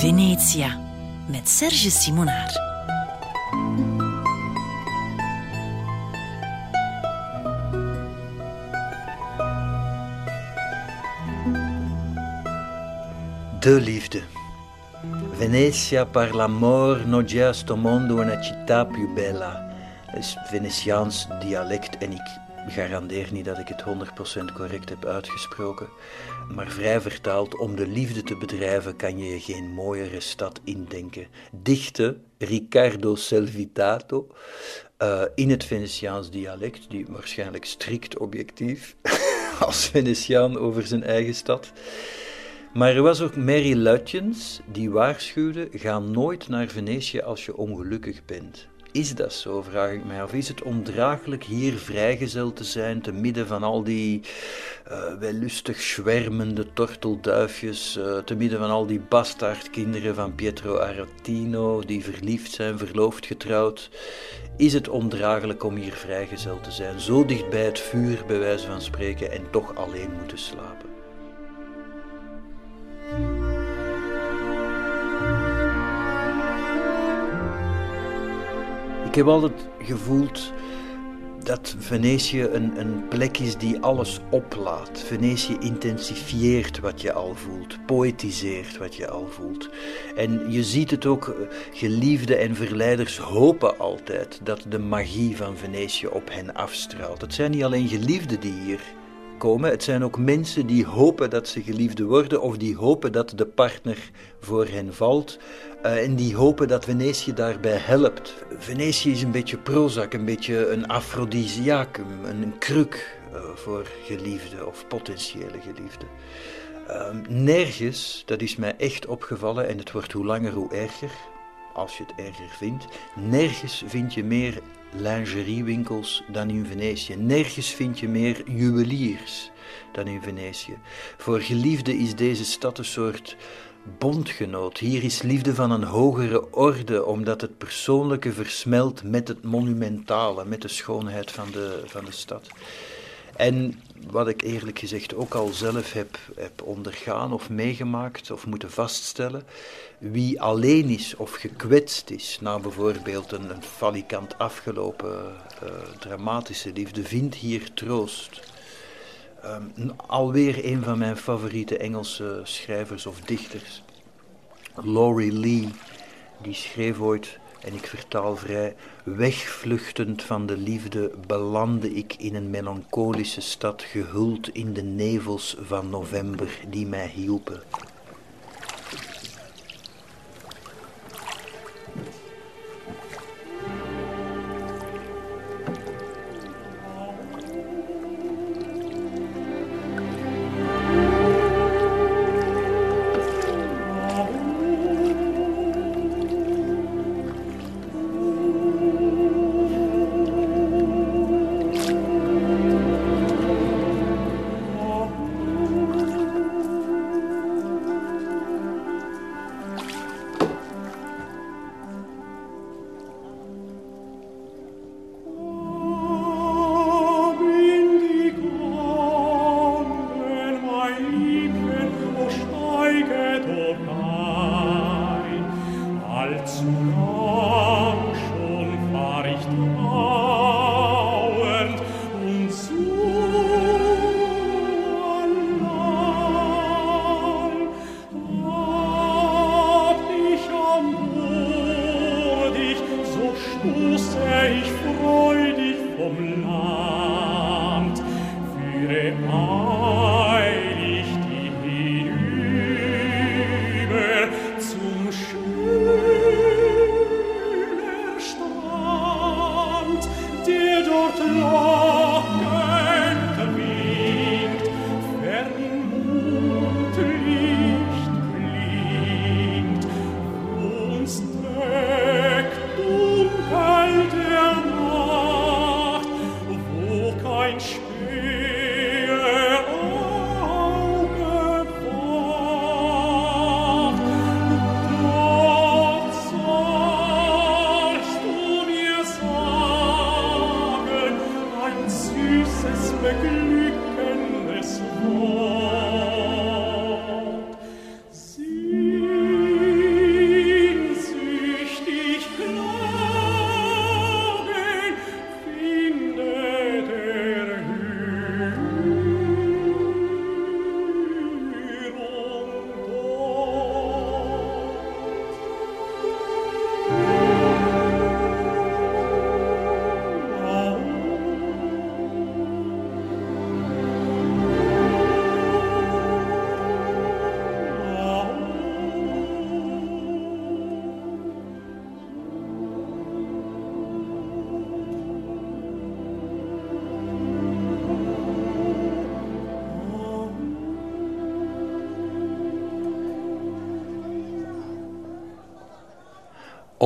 Venetia met Serge Simonaar. De liefde. Venetia par l'amor no già mondo una città più bella. Is Venetiaans dialect en ik garandeer niet dat ik het 100% correct heb uitgesproken. Maar vrij vertaald, om de liefde te bedrijven kan je je geen mooiere stad indenken. Dichte Riccardo Selvitato uh, in het Venetiaans dialect, die waarschijnlijk strikt objectief als Venetiaan over zijn eigen stad. Maar er was ook Mary Luitjens die waarschuwde: ga nooit naar Venetië als je ongelukkig bent. Is dat zo, vraag ik mij. Of is het ondraaglijk hier vrijgezel te zijn, te midden van al die uh, wellustig zwermende tortelduifjes, uh, te midden van al die bastaardkinderen van Pietro Aretino, die verliefd zijn, verloofd, getrouwd? Is het ondraaglijk om hier vrijgezel te zijn, zo dicht bij het vuur, bij wijze van spreken, en toch alleen moeten slapen? Heb altijd gevoeld dat Venetië een, een plek is die alles oplaat. Venetië intensifieert wat je al voelt, poëtiseert wat je al voelt. En je ziet het ook, geliefden en verleiders hopen altijd dat de magie van Venetië op hen afstraalt. Het zijn niet alleen geliefden die hier Het zijn ook mensen die hopen dat ze geliefd worden of die hopen dat de partner voor hen valt. Uh, en die hopen dat Venetië daarbij helpt. Venetië is een beetje Prozac, een beetje een afrodisiacum, een, kruk uh, voor geliefden of potentiële geliefden. Uh, nergens, dat is mij echt opgevallen en het wordt hoe langer hoe erger, als je het erger vindt, nergens vind je meer lingeriewinkels dan in Venetië. Nergens vind je meer juweliers dan in Venetië. Voor geliefden is deze stad een soort bondgenoot. Hier is liefde van een hogere orde, omdat het persoonlijke versmelt met het monumentale, met de schoonheid van de, van de stad. En wat ik eerlijk gezegd ook al zelf heb, heb ondergaan of meegemaakt of moeten vaststellen, wie alleen is of gekwetst is na bijvoorbeeld een, een falikant afgelopen uh, dramatische liefde, vindt hier troost. Um, alweer een van mijn favoriete Engelse schrijvers of dichters, Laurie Lee, die schreef ooit en ik vertaal vrij, wegvluchtend van de liefde belandde ik in een melancholische stad gehuld in de nevels van november die mij hielpen.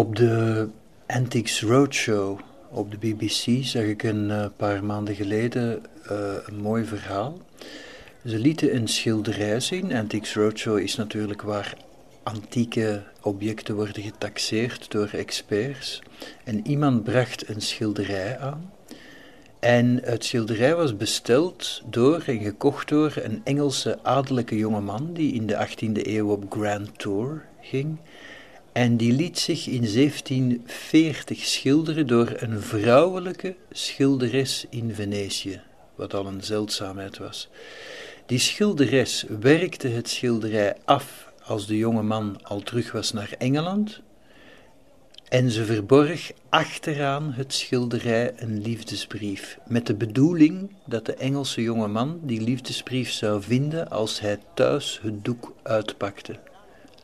Op de Antiques Roadshow op de BBC zag ik een uh, paar maanden geleden uh, een mooi verhaal. Ze lieten een schilderij zien. Antiques Roadshow is natuurlijk waar antieke objecten worden getaxeerd door experts. En iemand bracht een schilderij aan. En het schilderij was besteld door en gekocht door een Engelse adellijke jongeman die in de 18e eeuw op Grand Tour ging. En die liet zich in 1740 schilderen door een vrouwelijke schilderes in Venetië, wat al een zeldzaamheid was. Die schilderes werkte het schilderij af als de jonge man al terug was naar Engeland, en ze verborg achteraan het schilderij een liefdesbrief, met de bedoeling dat de Engelse jonge man die liefdesbrief zou vinden als hij thuis het doek uitpakte.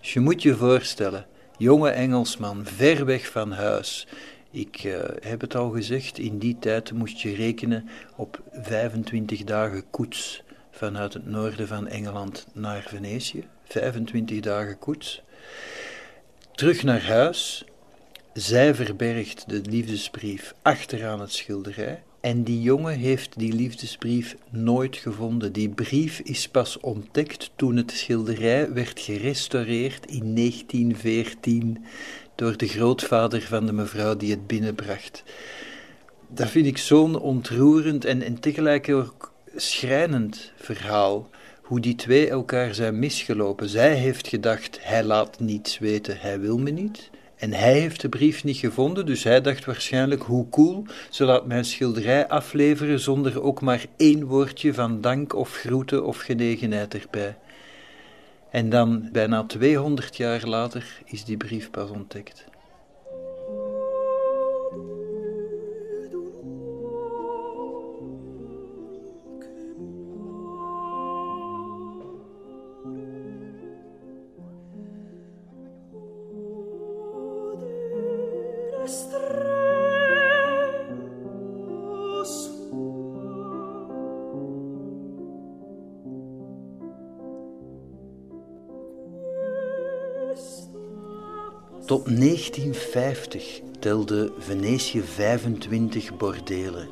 Dus je moet je voorstellen, jonge Engelsman, ver weg van huis. Ik uh, heb het al gezegd, in die tijd moest je rekenen op 25 dagen koets vanuit het noorden van Engeland naar Venetië. 25 dagen koets. Terug naar huis. Zij verbergt de liefdesbrief achteraan het schilderij. En die jongen heeft die liefdesbrief nooit gevonden. Die brief is pas ontdekt toen het schilderij werd gerestaureerd in 1914 door de grootvader van de mevrouw die het binnenbracht. Dat vind ik zo'n ontroerend en, en tegelijk ook schrijnend verhaal. Hoe die twee elkaar zijn misgelopen. Zij heeft gedacht: hij laat niets weten, hij wil me niet. En hij heeft de brief niet gevonden, dus hij dacht waarschijnlijk: hoe cool, ze laat mijn schilderij afleveren zonder ook maar één woordje van dank of groeten of genegenheid erbij. En dan, bijna 200 jaar later, is die brief pas ontdekt. Tot 1950 telde Venetië 25 bordelen.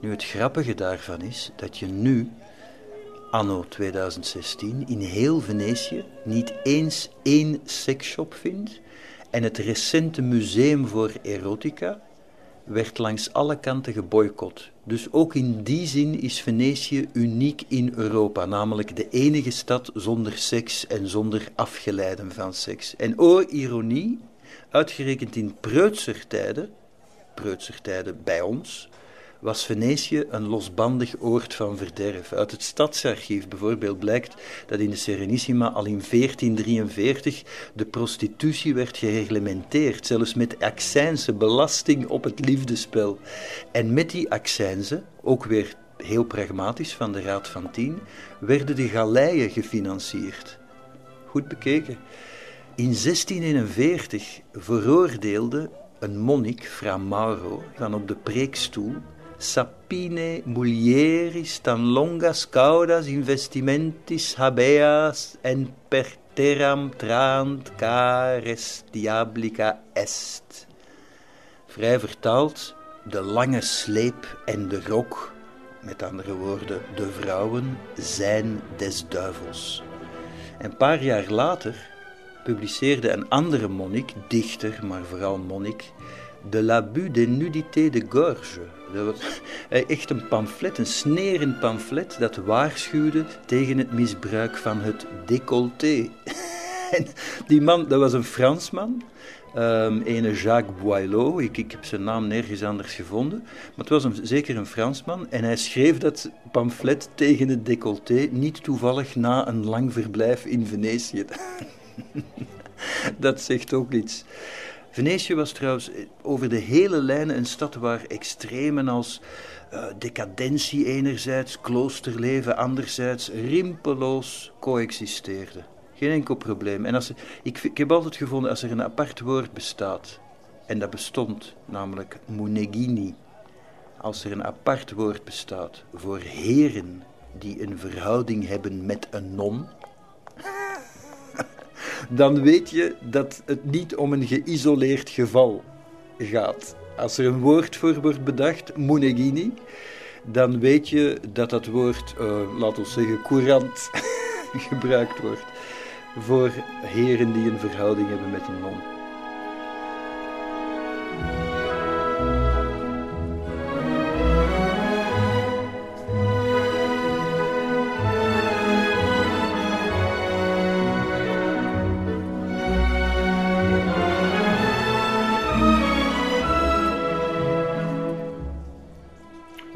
Nu, het grappige daarvan is dat je nu, anno 2016, in heel Venetië niet eens één seksshop vindt en het recente museum voor erotica werd langs alle kanten geboycott. Dus ook in die zin is Venetië uniek in Europa, namelijk de enige stad zonder seks en zonder afgeleiden van seks. En o ironie, uitgerekend in preutsertijden, preutsertijden bij ons, was Venetië een losbandig oord van verderf. Uit het stadsarchief bijvoorbeeld blijkt dat in de Serenissima al in 1443 de prostitutie werd gereglementeerd, zelfs met accijnse belasting op het liefdespel. En met die accijnse, ook weer heel pragmatisch van de Raad van Tien, werden de galeien gefinancierd. Goed bekeken. In 1641 veroordeelde een monnik, Fra Mauro, van op de preekstoel sapine mulieris tan longas caudas investimentis habeas en per terram trant cares diablica est. Vrij vertaald, de lange sleep en de rok, met andere woorden, de vrouwen, zijn des duivels. Een paar jaar later publiceerde een andere monnik, dichter, maar vooral monnik, de l'abus de nudité de gorge. Dat was eh, echt een pamflet, een snerend pamflet dat waarschuwde tegen het misbruik van het décolleté. en die man, dat was een Fransman, um, ene Jacques Boileau, ik, ik, heb zijn naam nergens anders gevonden, maar het was een, zeker een Fransman en hij schreef dat pamflet tegen het décolleté niet toevallig na een lang verblijf in Venetië. dat zegt ook iets. Venetië was trouwens over de hele lijnen een stad waar extremen als uh, decadentie enerzijds, kloosterleven anderzijds rimpeloos coexisteerden. Geen enkel probleem. En als, ik, ik heb altijd gevonden, als er een apart woord bestaat, en dat bestond, namelijk munegini, als er een apart woord bestaat voor heren die een verhouding hebben met een non, dan weet je dat het niet om een geïsoleerd geval gaat. Als er een woord voor wordt bedacht, Munegini, dan weet je dat dat woord, uh, laten we zeggen, courant gebruikt wordt voor heren die een verhouding hebben met een non.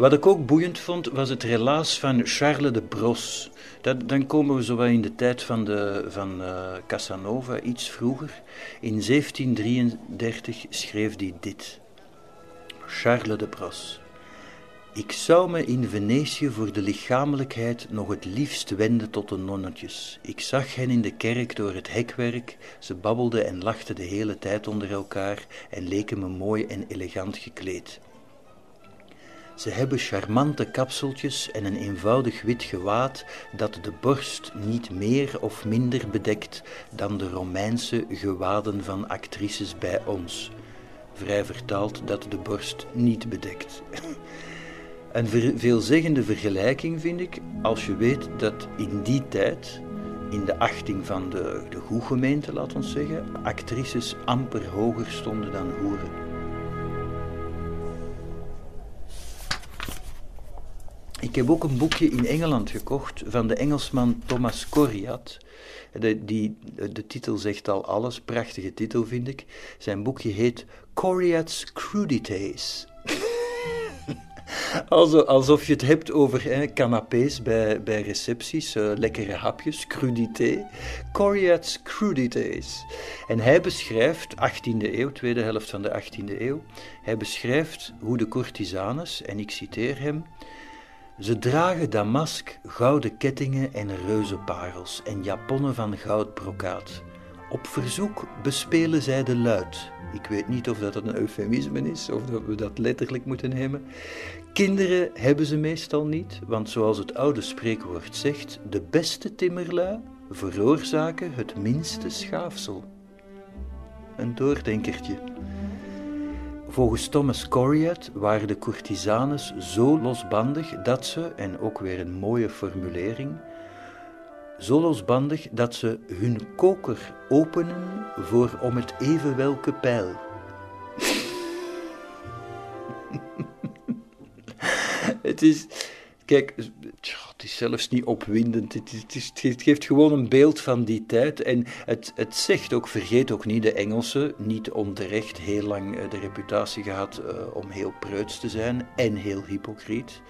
Wat ik ook boeiend vond, was het relaas van Charles de Bros. Dat, dan komen we zo in de tijd van, de, van uh, Casanova, iets vroeger. In 1733 schreef hij dit. Charles de Bros. Ik zou me in Venetië voor de lichamelijkheid nog het liefst wenden tot de nonnetjes. Ik zag hen in de kerk door het hekwerk. Ze babbelden en lachten de hele tijd onder elkaar en leken me mooi en elegant gekleed. Ze hebben charmante kapseltjes en een eenvoudig wit gewaad dat de borst niet meer of minder bedekt dan de Romeinse gewaden van actrices bij ons. Vrij vertaald dat de borst niet bedekt. Een veelzeggende vergelijking vind ik als je weet dat in die tijd, in de achting van de, de goede gemeente, laat ons zeggen, actrices amper hoger stonden dan hoeren. Ik heb ook een boekje in Engeland gekocht van de Engelsman Thomas Coriat. De, die, de titel zegt al alles, prachtige titel vind ik. Zijn boekje heet Coriat's Crudities. alsof je het hebt over hè, canapés bij, bij recepties, uh, lekkere hapjes, crudité. Coriat's Crudities. En hij beschrijft, 18e eeuw, tweede helft van de 18e eeuw, hij beschrijft hoe de courtisanes, en ik citeer hem, ze dragen damask, gouden kettingen en reuzenparels en japonnen van goudbrokaat. Op verzoek bespelen zij de luid. Ik weet niet of dat een eufemisme is of dat we dat letterlijk moeten nemen. Kinderen hebben ze meestal niet, want zoals het oude spreekwoord zegt, de beste timmerlui veroorzaken het minste schaafsel. Een doordenkertje. Volgens Thomas Coriat waren de courtisanes zo losbandig dat ze, en ook weer een mooie formulering, zo losbandig dat ze hun koker openen voor om het even welke pijl. het is, kijk, het is zelfs niet opwindend. Het, het, geeft gewoon een beeld van die tijd. En het, het zegt ook, vergeet ook niet, de Engelsen, niet onterecht heel lang eh, de reputatie gehad uh, om heel preuts te zijn en heel hypocriet.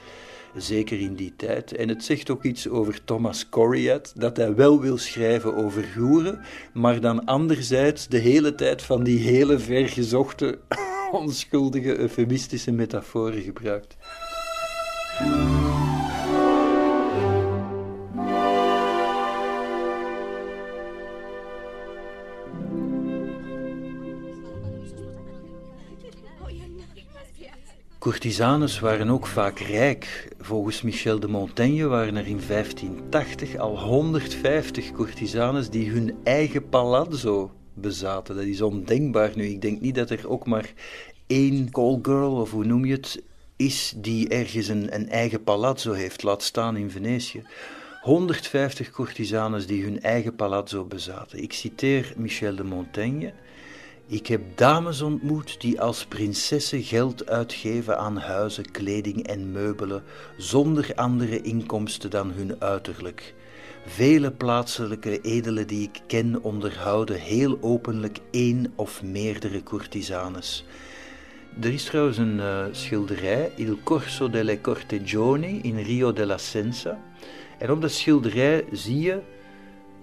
Zeker in die tijd. En het zegt ook iets over Thomas Coriat, dat hij wel wil schrijven over goeren, maar dan anderzijds de hele tijd van die hele vergezochte, onschuldige, eufemistische metaforen gebruikt. Courtisanes waren ook vaak rijk. Volgens Michel de Montaigne waren er in 1580 al 150 courtisanes die hun eigen palazzo bezaten. Dat is ondenkbaar nu. Ik denk niet dat er ook maar één call girl, of hoe noem je het, is die ergens een, een eigen palazzo heeft, laat staan in Venetië. 150 courtisanes die hun eigen palazzo bezaten. Ik citeer Michel de Montaigne. Ik heb dames ontmoet die als prinsessen geld uitgeven aan huizen, kleding en meubelen, zonder andere inkomsten dan hun uiterlijk. Vele plaatselijke edelen die ik ken onderhouden heel openlijk één of meerdere courtisanes. Er is trouwens een uh, schilderij, Il Corso delle Cortegioni in Rio della Senza. En op dat schilderij zie je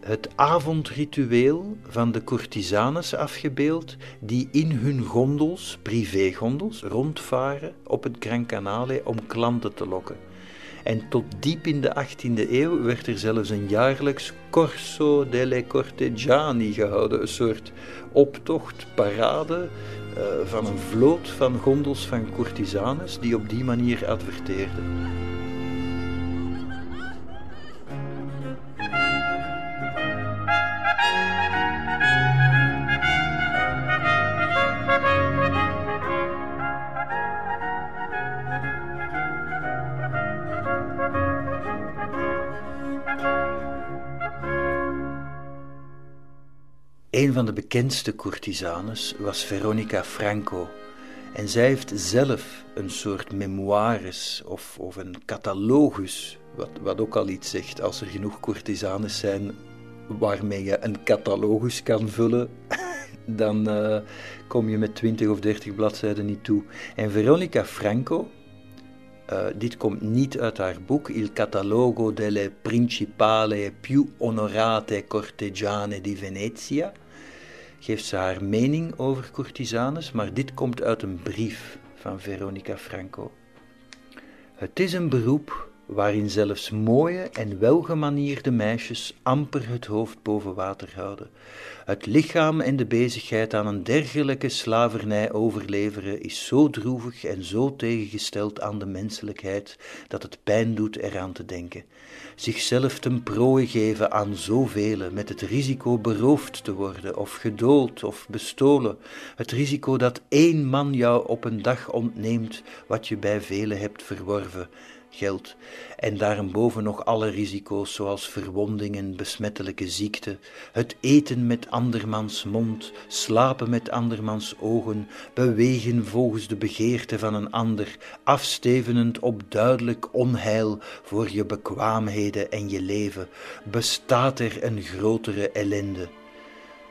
het avondritueel van de courtisanes afgebeeld die in hun gondels, privégondels, rondvaren op het Gran Canale om klanten te lokken. En tot diep in de 18e eeuw werd er zelfs een jaarlijks Corso delle Cortegiani gehouden, een soort optocht, parade uh, van een vloot van gondels van courtisanes die op die manier adverteerden. Een van de bekendste courtisanes was Veronica Franco. En zij heeft zelf een soort memoires of, of een catalogus, wat, wat ook al iets zegt. Als er genoeg courtisanes zijn waarmee je een catalogus kan vullen, dan uh, kom je met 20 of 30 bladzijden niet toe. En Veronica Franco, uh, dit komt niet uit haar boek, Il catalogo delle principale più onorate cortegiane di Venezia, geeft ze haar mening over courtisanes, maar dit komt uit een brief van Veronica Franco. Het is een beroep waarin zelfs mooie en welgemanierde meisjes amper het hoofd boven water houden. Het lichaam en de bezigheid aan een dergelijke slavernij overleveren is zo droevig en zo tegengesteld aan de menselijkheid dat het pijn doet eraan te denken. Zichzelf ten prooi geven aan zoveel met het risico beroofd te worden of gedood of bestolen, het risico dat één man jou op een dag ontneemt wat je bij velen hebt verworven geld en daarboven nog alle risico's zoals verwondingen, besmettelijke ziekte, het eten met andermans mond, slapen met andermans ogen, bewegen volgens de begeerte van een ander, afstevenend op duidelijk onheil voor je bekwaamheden en je leven, bestaat er een grotere ellende.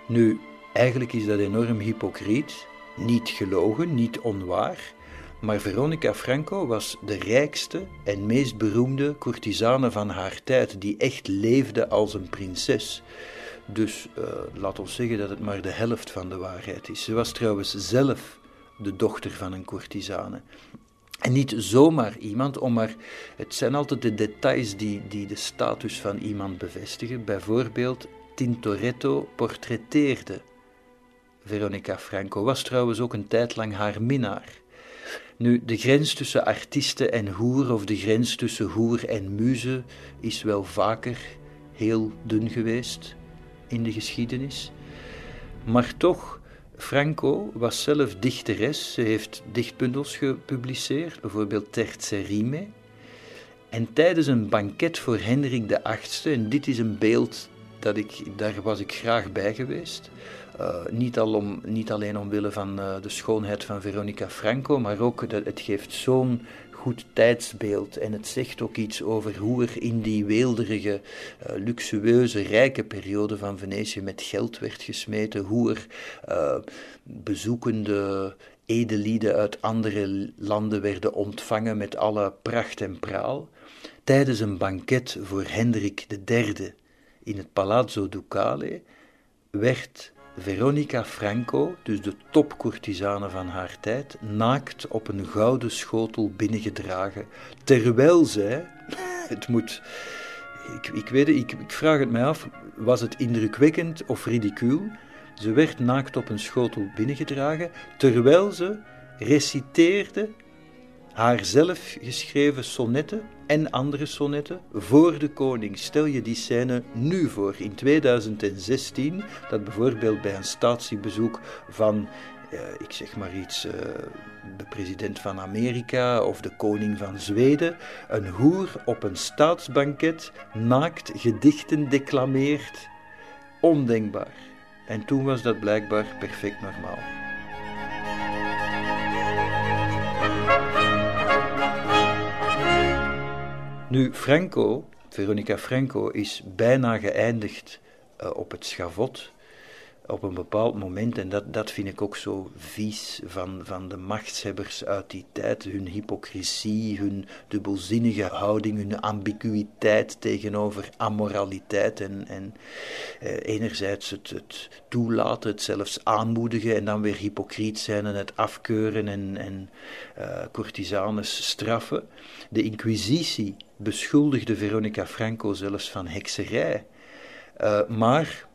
Nu, eigenlijk is dat enorm hypocriet, niet gelogen, niet onwaar, maar Veronica Franco was de rijkste en meest beroemde courtisane van haar tijd, die echt leefde als een prinses. Dus uh, laat ons zeggen dat het maar de helft van de waarheid is. Ze was trouwens zelf de dochter van een courtisane. En niet zomaar iemand, om maar, het zijn altijd de details die, die de status van iemand bevestigen. Bijvoorbeeld, Tintoretto portretteerde Veronica Franco, was trouwens ook een tijd lang haar minnaar. Nu, de grens tussen artiesten en hoer, of de grens tussen hoer en muze, is wel vaker heel dun geweest in de geschiedenis. Maar toch, Franco was zelf dichteres. Ze heeft dichtbundels gepubliceerd, bijvoorbeeld Terze Rime. En tijdens een banket voor Hendrik VIII, en dit is een beeld dat ik, daar was ik graag bij geweest, uh, niet, al om, niet alleen omwille van uh, de schoonheid van Veronica Franco, maar ook dat het geeft zo'n goed tijdsbeeld en het zegt ook iets over hoe er in die weelderige, uh, luxueuze, rijke periode van Venetië met geld werd gesmeten, hoe er bezoekende edelieden uit andere landen werden ontvangen met alle pracht en praal. Tijdens een banket voor Hendrik III in het Palazzo Ducale werd Veronica Franco, dus de topcourtisane van haar tijd, naakt op een gouden schotel binnengedragen, terwijl zij, het moet, ik, ik weet ik, ik vraag het mij af, was het indrukwekkend of ridicuul? Ze werd naakt op een schotel binnengedragen, terwijl ze reciteerde haar zelf geschreven sonnetten en andere sonnetten voor de koning. Stel je die scène nu voor, in 2016, dat bijvoorbeeld bij een statiebezoek van, eh, ik zeg maar iets, eh, de president van Amerika of de koning van Zweden, een hoer op een staatsbanket naakt gedichten declameert. Ondenkbaar. En toen was dat blijkbaar perfect normaal. Nu, Franco, Veronica Franco, is bijna geëindigd uh, op het schavot op een bepaald moment, en dat, dat vind ik ook zo vies van, van de machtshebbers uit die tijd, hun hypocrisie, hun dubbelzinnige houding, hun ambiguïteit tegenover amoraliteit en, en eh, enerzijds het, het toelaten, het zelfs aanmoedigen en dan weer hypocriet zijn en het afkeuren en, en uh, courtisanes straffen. De inquisitie beschuldigde Veronica Franco zelfs van hekserij. Uh, maar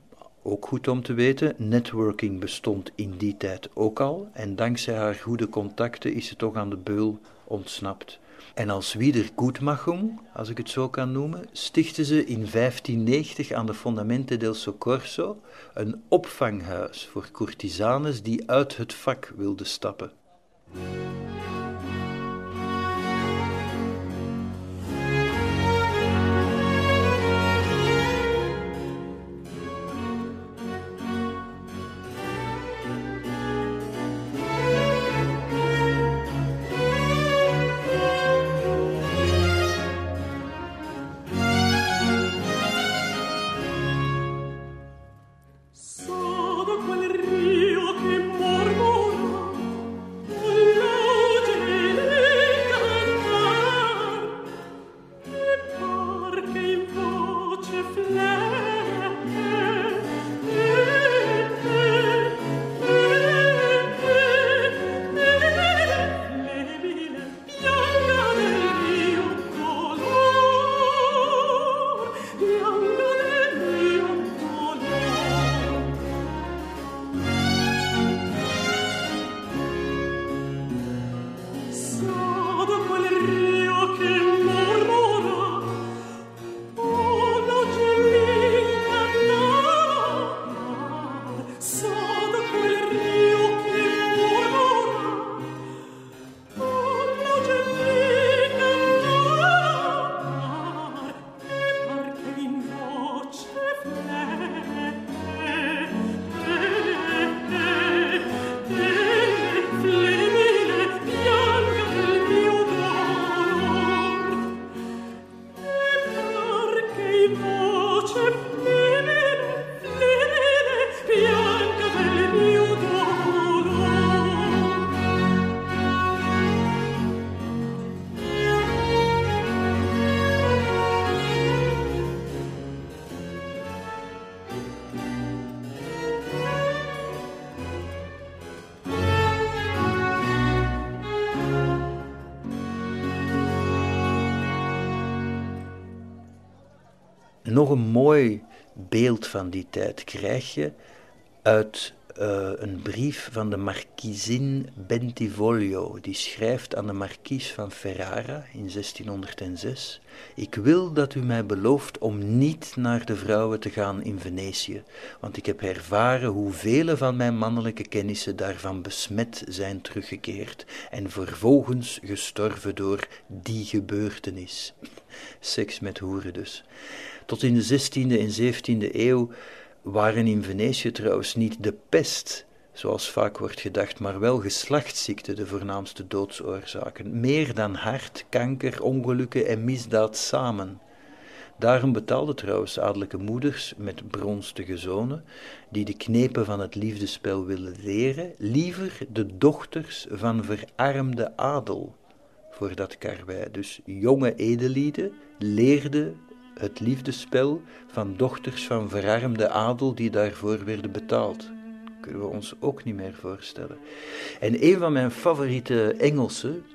ook goed om te weten, networking bestond in die tijd ook al en dankzij haar goede contacten is ze toch aan de beul ontsnapt. En als Wiedergutmachung, als ik het zo kan noemen, stichtte ze in 1590 aan de Fondamenten del Soccorso een opvanghuis voor courtisanes die uit het vak wilden stappen. Nog een mooi beeld van die tijd krijg je uit uh, een brief van de markiezin Bentivoglio. Die schrijft aan de markies van Ferrara in 1606: Ik wil dat u mij belooft om niet naar de vrouwen te gaan in Venetië, want ik heb ervaren hoe vele van mijn mannelijke kennissen daarvan besmet zijn teruggekeerd en vervolgens gestorven door die gebeurtenis. Seks met hoeren dus. Tot in de 16e en 17e eeuw waren in Venetië trouwens niet de pest, zoals vaak wordt gedacht, maar wel geslachtsziekten de voornaamste doodsoorzaken. Meer dan hart, kanker, ongelukken en misdaad samen. Daarom betaalden trouwens adellijke moeders met bronstige zonen, die de knepen van het liefdespel willen leren, liever de dochters van verarmde adel voor dat karwei. Dus jonge edelieden leerden het liefdespel van dochters van verarmde adel die daarvoor werden betaald. kunnen we ons ook niet meer voorstellen. En een van mijn favoriete Engelsen,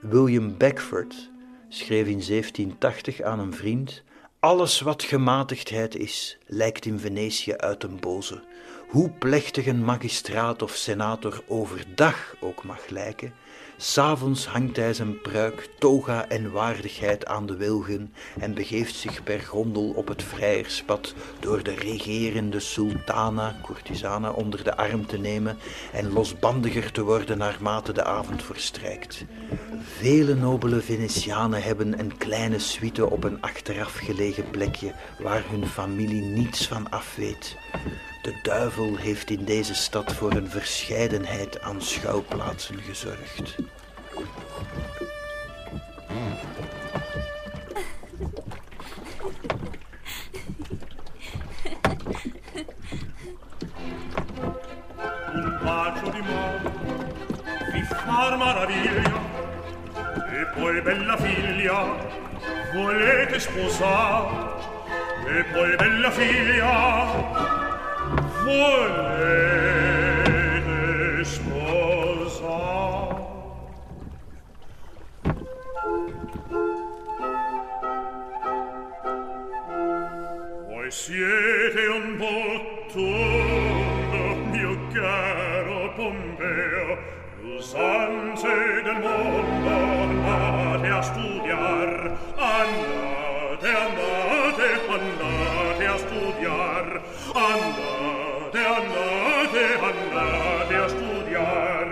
William Beckford, schreef in 1780 aan een vriend: Alles wat gematigdheid is, lijkt in Venetië uit een boze. Hoe plechtig een magistraat of senator overdag ook mag lijken, S'avonds hangt hij zijn pruik, toga en waardigheid aan de wilgen en begeeft zich per gondel op het vrijerspad door de regerende sultana, courtisana, onder de arm te nemen en losbandiger te worden naarmate de avond verstrijkt. Vele nobele Venetianen hebben een kleine suite op een achteraf gelegen plekje waar hun familie niets van afweet. De duivel heeft in deze stad voor een verscheidenheid aan schouwplaatsen gezorgd. e sposà e poi bella figlia volete sposà voi siete un botto mio caro Pompeo l'usanze del mondo andate a studiar andate andate andate, andate, a studiar.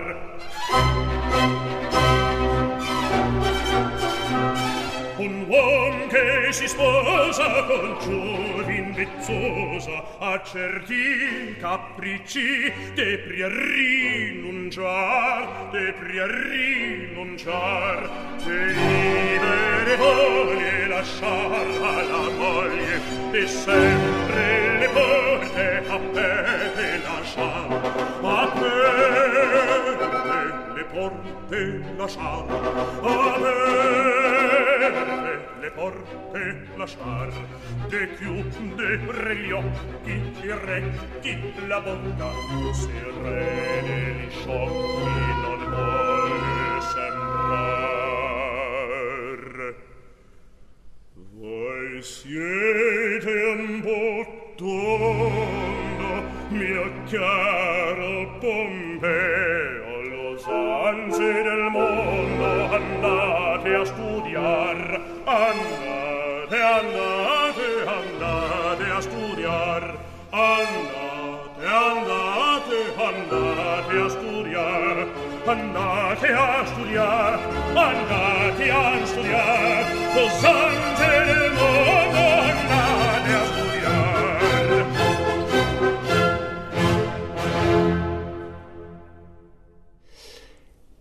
Un uom che si sposa con giovin vezzosa a certi capricci te pria rinunciar, te pria rinunciar, te libere voglie lasciar alla moglie e sempre volete aprete lasciar aperte le porte lasciar aperte le porte lasciar de chiudere gli occhi i recchi la bocca serene gli sciocchi non vuole sembrar. Voi siete un botto bottondo mio caro Pompeo lo sanze del mondo andate a studiar andate andate andate a studiar andate andate andate a studiar andate a studiar andate a studiar lo sanze del mondo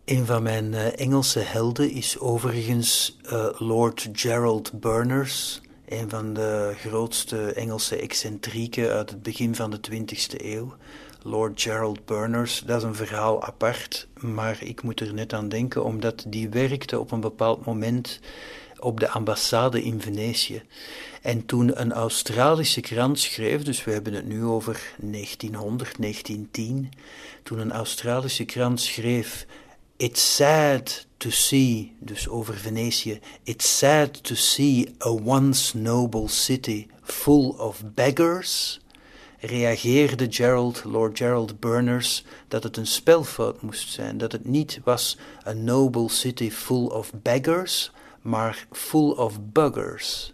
Een van mijn uh, Engelse helden is overigens uh, Lord Gerald Berners, een van de grootste Engelse excentrieken uit het begin van de 20e eeuw. Lord Gerald Berners, dat is een verhaal apart, maar ik moet er net aan denken omdat die werkte op een bepaald moment op de ambassade in Venetië. En toen een Australische krant schreef, dus we hebben het nu over 1900, 1910, toen een Australische krant schreef It's sad to see, dus over Venetië, it's sad to see a once noble city full of beggars. Reageerde Gerald, Lord Gerald Berners, dat het een spelfout moest zijn, dat het niet was a noble city full of beggars, maar full of buggers.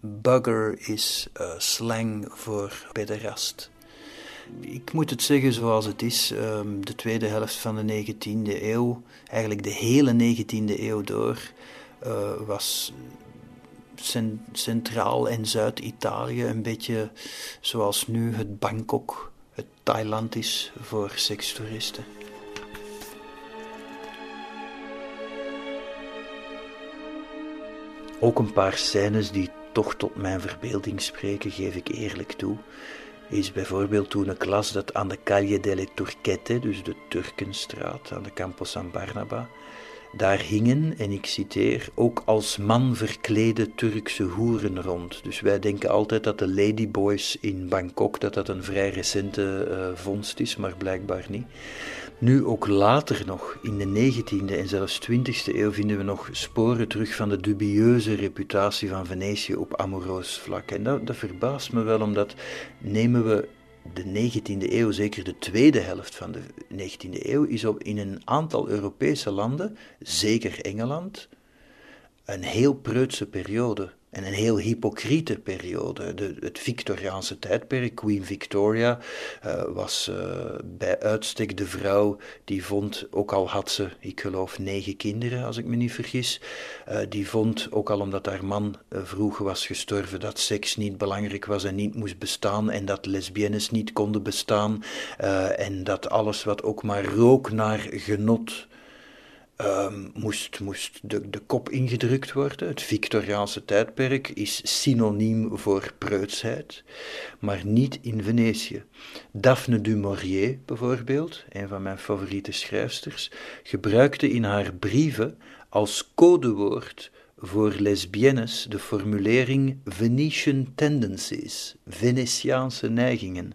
Bugger is uh, slang voor pederast. Ik moet het zeggen zoals het is. Um, de tweede helft van de 19e eeuw, eigenlijk de hele 19e eeuw door, uh, was cent Centraal- en Zuid-Italië een beetje zoals nu het Bangkok, het Thailand is voor sekstoeristen. Ook een paar scènes die toch tot mijn verbeelding spreken, geef ik eerlijk toe is bijvoorbeeld toen ik las dat aan de Calle delle Turquette, dus de Turkenstraat aan de Campo San Barnaba, daar hingen, en ik citeer, ook als man verklede Turkse hoeren rond. Dus wij denken altijd dat de ladyboys in Bangkok, dat dat een vrij recente uh, vondst is, maar blijkbaar niet. Nu ook later nog, in de 19e en zelfs 20e eeuw, vinden we nog sporen terug van de dubieuze reputatie van Venetië op amoroos vlak. En dat, dat verbaast me wel, omdat nemen we de 19e eeuw, zeker de tweede helft van de 19e eeuw, is op, in een aantal Europese landen, zeker Engeland, een heel preutse periode en een heel hypocriete periode. De, het Victoriaanse tijdperk, Queen Victoria, uh, was uh, bij uitstek de vrouw die vond, ook al had ze, ik geloof, negen kinderen, als ik me niet vergis, uh, die vond, ook al omdat haar man vroeg was gestorven, dat seks niet belangrijk was en niet moest bestaan en dat lesbiennes niet konden bestaan en dat alles wat ook maar rook naar genot um, moest, moest de, de kop ingedrukt worden. Het Victoriaanse tijdperk is synoniem voor preutsheid, maar niet in Venetië. Daphne du Maurier bijvoorbeeld, een van mijn favoriete schrijfsters, gebruikte in haar brieven als codewoord voor lesbiennes de formulering Venetian tendencies, Venetiaanse neigingen.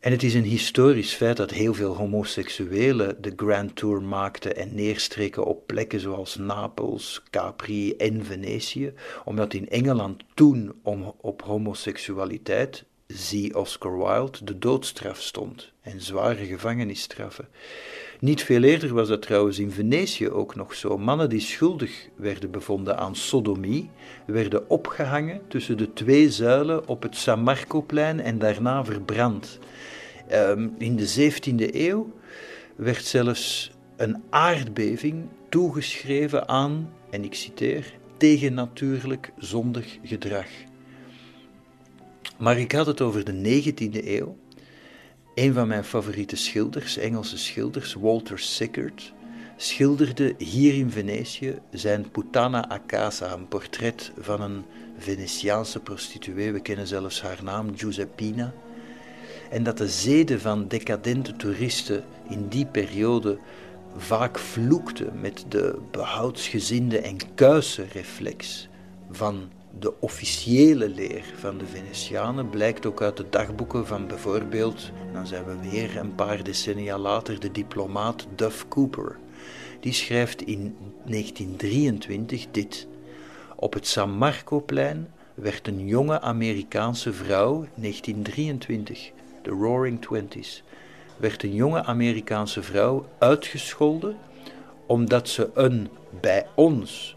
En het is een historisch feit dat heel veel homoseksuelen de Grand Tour maakten en neerstreken op plekken zoals Napels, Capri en Venetië, omdat in Engeland toen om, op homoseksualiteit zie Oscar Wilde, de doodstraf stond en zware gevangenisstraffen. Niet veel eerder was dat trouwens in Venetië ook nog zo. Mannen die schuldig werden bevonden aan sodomie, werden opgehangen tussen de twee zuilen op het San Marcoplein en daarna verbrand. Um, in de 17e eeuw werd zelfs een aardbeving toegeschreven aan, en ik citeer, tegennatuurlijk zondig gedrag. Maar ik had het over de 19e eeuw. Een van mijn favoriete schilders, Engelse schilders, Walter Sickert, schilderde hier in Venetië zijn Putana a casa, een portret van een Venetiaanse prostituee. We kennen zelfs haar naam, Giuseppina. En dat de zeden van decadente toeristen in die periode vaak vloekten met de behoudsgezinde en kuise reflex van de officiële leer van de Venetianen blijkt ook uit de dagboeken van bijvoorbeeld, dan zijn we weer een paar decennia later, de diplomaat Duff Cooper. Die schrijft in 1923 dit. Op het San Marcoplein werd een jonge Amerikaanse vrouw, 1923, de Roaring Twenties, werd een jonge Amerikaanse vrouw uitgescholden omdat ze een bij ons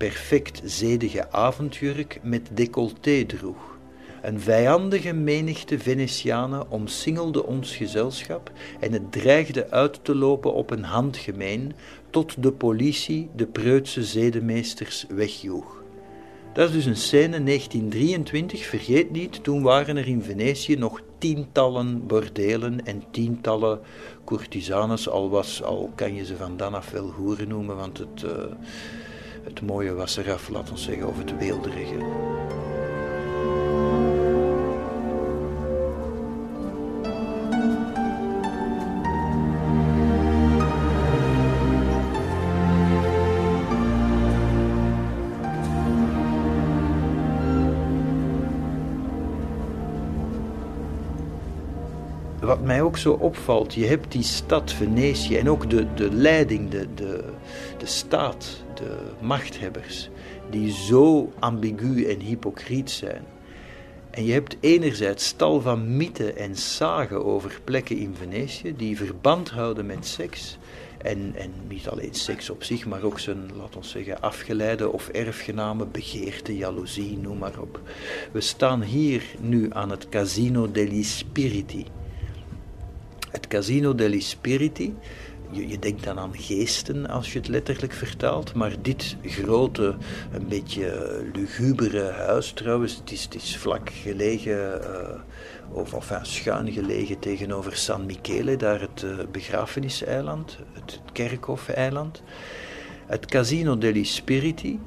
perfect zedige avondjurk met decolleté droeg. Een vijandige menigte Venetianen omsingelde ons gezelschap en het dreigde uit te lopen op een handgemeen tot de politie de preutse zedemeesters wegjoeg. Dat is dus een scène 1923, vergeet niet, toen waren er in Venetië nog tientallen bordelen en tientallen courtisanes, al, was, al kan je ze van dan af wel hoeren noemen, want het, uh, het mooie was eraf, laten we zeggen, of het weelderige. wat mij ook zo opvalt, je hebt die stad Venetië en ook de, de leiding, de, de, de staat, de machthebbers, die zo ambigu en hypocriet zijn. En je hebt enerzijds tal van mythen en zagen over plekken in Venetië die verband houden met seks. En, en niet alleen seks op zich, maar ook zijn, laten we zeggen, afgeleide of erfgename, begeerte, jaloezie, noem maar op. We staan hier nu aan het Casino degli Spiriti. Het Casino degli Spiriti, je, je, denkt dan aan geesten als je het letterlijk vertaalt, maar dit grote, een beetje lugubere huis trouwens, het is, het is vlak gelegen, uh, of schuin gelegen tegenover San Michele, daar het uh, begrafeniseiland, het kerkhofeiland. Het Casino degli Spiriti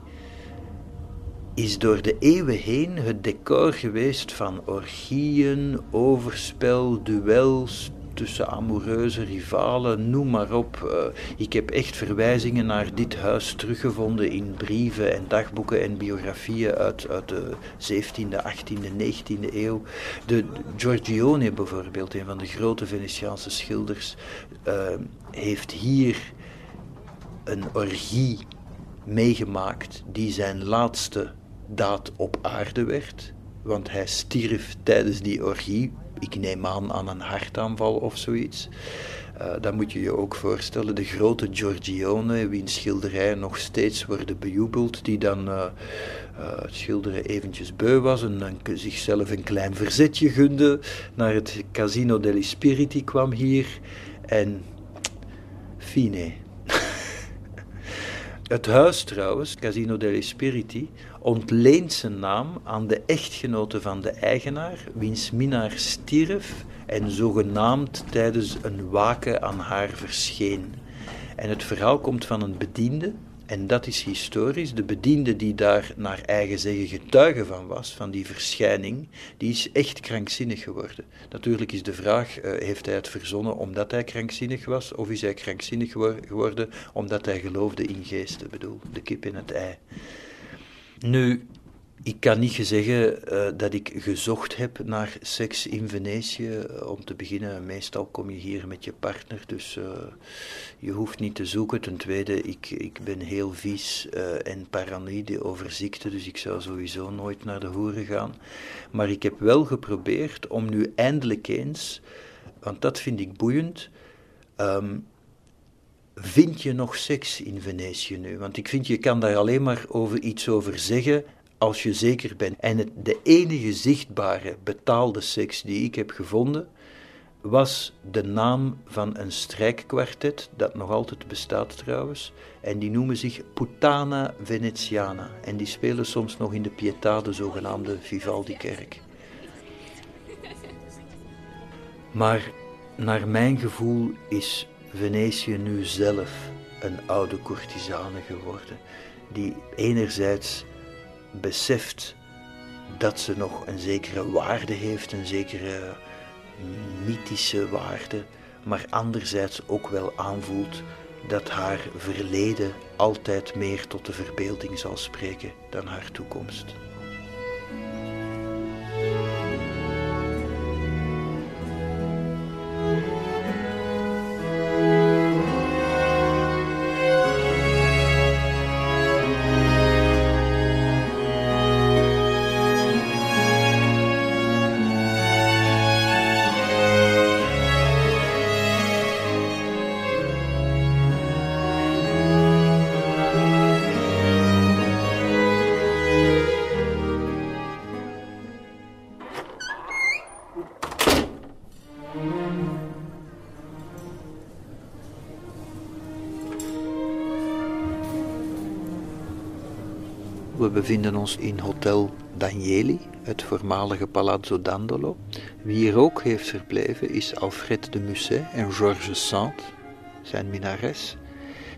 is door de eeuwen heen het decor geweest van orgieën, overspel, duels, tussen amoureuze rivalen, noem maar op. Uh, ik heb echt verwijzingen naar dit huis teruggevonden in brieven en dagboeken en biografieën uit, uit de 17e, 18e, 19e eeuw. De, Giorgione bijvoorbeeld, een van de grote Venetiaanse schilders, uh, heeft hier een orgie meegemaakt die zijn laatste daad op aarde werd. Want hij stierf tijdens die orgie ik neem aan aan een hartaanval of zoiets. Uh, dan moet je je ook voorstellen, de grote Giorgione, wiens schilderijen nog steeds worden bejubeld, die dan uh, uh, het schilderen eventjes beu was en dan zichzelf een klein verzetje gunde, naar het Casino degli Spiriti kwam hier en fine. Het huis trouwens, Casino degli Spiriti, ontleent zijn naam aan de echtgenote van de eigenaar, wiens minnaar stierf en zogenaamd tijdens een waken aan haar verscheen. En het verhaal komt van een bediende, en dat is historisch. De bediende die daar naar eigen zeggen getuige van was, van die verschijning, die is echt krankzinnig geworden. Natuurlijk is de vraag, uh, heeft hij het verzonnen omdat hij krankzinnig was, of is hij krankzinnig geworden omdat hij geloofde in geesten? Bedoel, de kip in het ei. Nu, ik kan niet zeggen uh, dat ik gezocht heb naar seks in Venetië. Uh, om te beginnen, meestal kom je hier met je partner, dus uh, je hoeft niet te zoeken. Ten tweede, ik, ik ben heel vies en paranoïde over ziekte, dus ik zou sowieso nooit naar de hoeren gaan. Maar ik heb wel geprobeerd om nu eindelijk eens, want dat vind ik boeiend. Um, vind je nog seks in Venetië nu? Want ik vind je kan daar alleen maar over iets over zeggen als je zeker bent. En het, de enige zichtbare betaalde seks die ik heb gevonden, was de naam van een strijkkwartet, dat nog altijd bestaat trouwens, en die noemen zich Putana Veneziana. En die spelen soms nog in de Pietà, de zogenaamde Vivaldi-kerk. Maar naar mijn gevoel is Venetië nu zelf een oude courtisane geworden, die enerzijds beseft dat ze nog een zekere waarde heeft, een zekere mythische waarde, maar anderzijds ook wel aanvoelt dat haar verleden altijd meer tot de verbeelding zal spreken dan haar toekomst. Bevinden ons in Hotel Danieli, het voormalige Palazzo Dandolo. Wie hier ook heeft verbleven is Alfred de Musset en Georges Sand, zijn minares.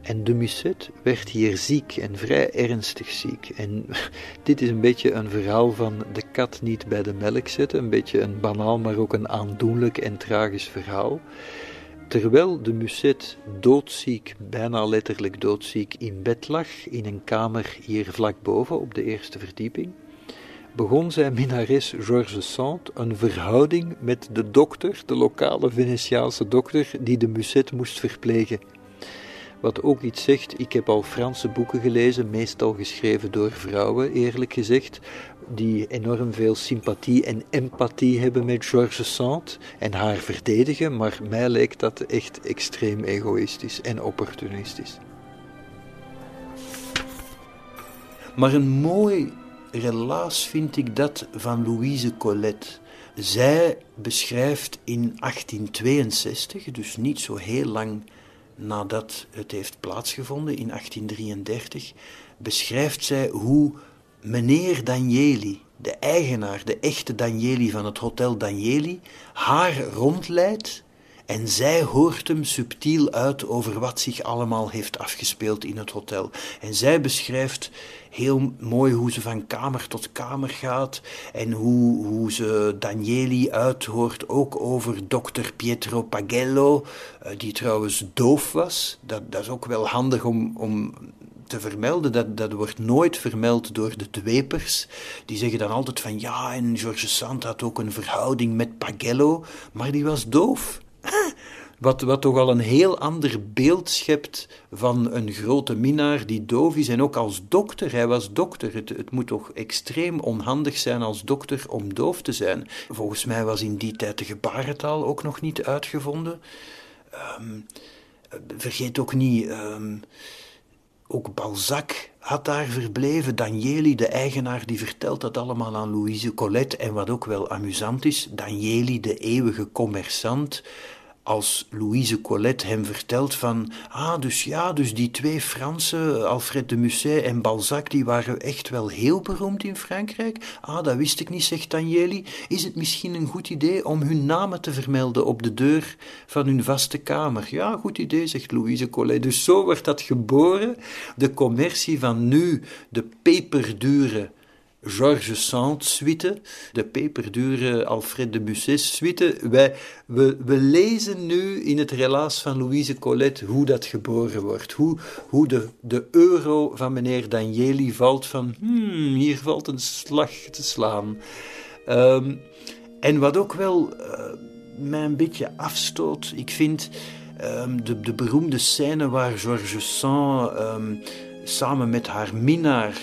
En de Musset werd hier ziek en vrij ernstig ziek. En dit is een beetje een verhaal van de kat niet bij de melk zetten. Een beetje een banaal, maar ook een aandoenlijk en tragisch verhaal. Terwijl de Musset doodziek, bijna letterlijk doodziek, in bed lag, in een kamer hier vlak boven op de eerste verdieping, begon zijn minares Georges Sand een verhouding met de dokter, de lokale Venetiaanse dokter, die de Musset moest verplegen. Wat ook iets zegt, ik heb al Franse boeken gelezen, meestal geschreven door vrouwen, eerlijk gezegd, die enorm veel sympathie en empathie hebben met Georges Sand en haar verdedigen, maar mij lijkt dat echt extreem egoïstisch en opportunistisch. Maar een mooi relaas vind ik dat van Louise Colette. Zij beschrijft in 1862, dus niet zo heel lang nadat het heeft plaatsgevonden in 1833, beschrijft zij hoe meneer Danieli, de eigenaar, de echte Danieli van het Hotel Danieli, haar rondleidt en zij hoort hem subtiel uit over wat zich allemaal heeft afgespeeld in het hotel. En zij beschrijft heel mooi hoe ze van kamer tot kamer gaat en hoe, hoe ze Danieli uithoort, ook over dokter Pietro Pagello, eh, die trouwens doof was. Dat, dat is ook wel handig om, om te vermelden. Dat, dat wordt nooit vermeld door de dwepers. Die zeggen dan altijd van ja, en Georges Sand had ook een verhouding met Pagello, maar die was doof. Wat, wat toch al een heel ander beeld schept van een grote minnaar die doof is en ook als dokter. Hij was dokter. Het, het moet toch extreem onhandig zijn als dokter om doof te zijn. Volgens mij was in die tijd de gebarentaal ook nog niet uitgevonden. Ehm, vergeet ook niet. Um, ook Balzac had daar verbleven. Danieli, de eigenaar, die vertelt dat allemaal aan Louise Colette. En wat ook wel amusant is, Danieli, de eeuwige commerçant, als Louise Colette hem vertelt van, ah, dus ja, dus die twee Fransen, Alfred de Musset en Balzac, die waren echt wel heel beroemd in Frankrijk. Ah, dat wist ik niet, zegt Danieli. Is het misschien een goed idee om hun namen te vermelden op de deur van hun vaste kamer? Ja, goed idee, zegt Louise Colette. Dus zo wordt dat geboren, de commercie van nu, de peperdure Georges Sand suite, de peperdure Alfred de Musset suite. Wij, we, we lezen nu in het relaas van Louise Colette hoe dat geboren wordt. Hoe, hoe de, de euro van meneer Danieli valt van, hmm, hier valt een slag te slaan. Um, en wat ook wel uh, mij een beetje afstoot, ik vind um, de, de beroemde scène waar Georges Sand um, samen met haar minnaar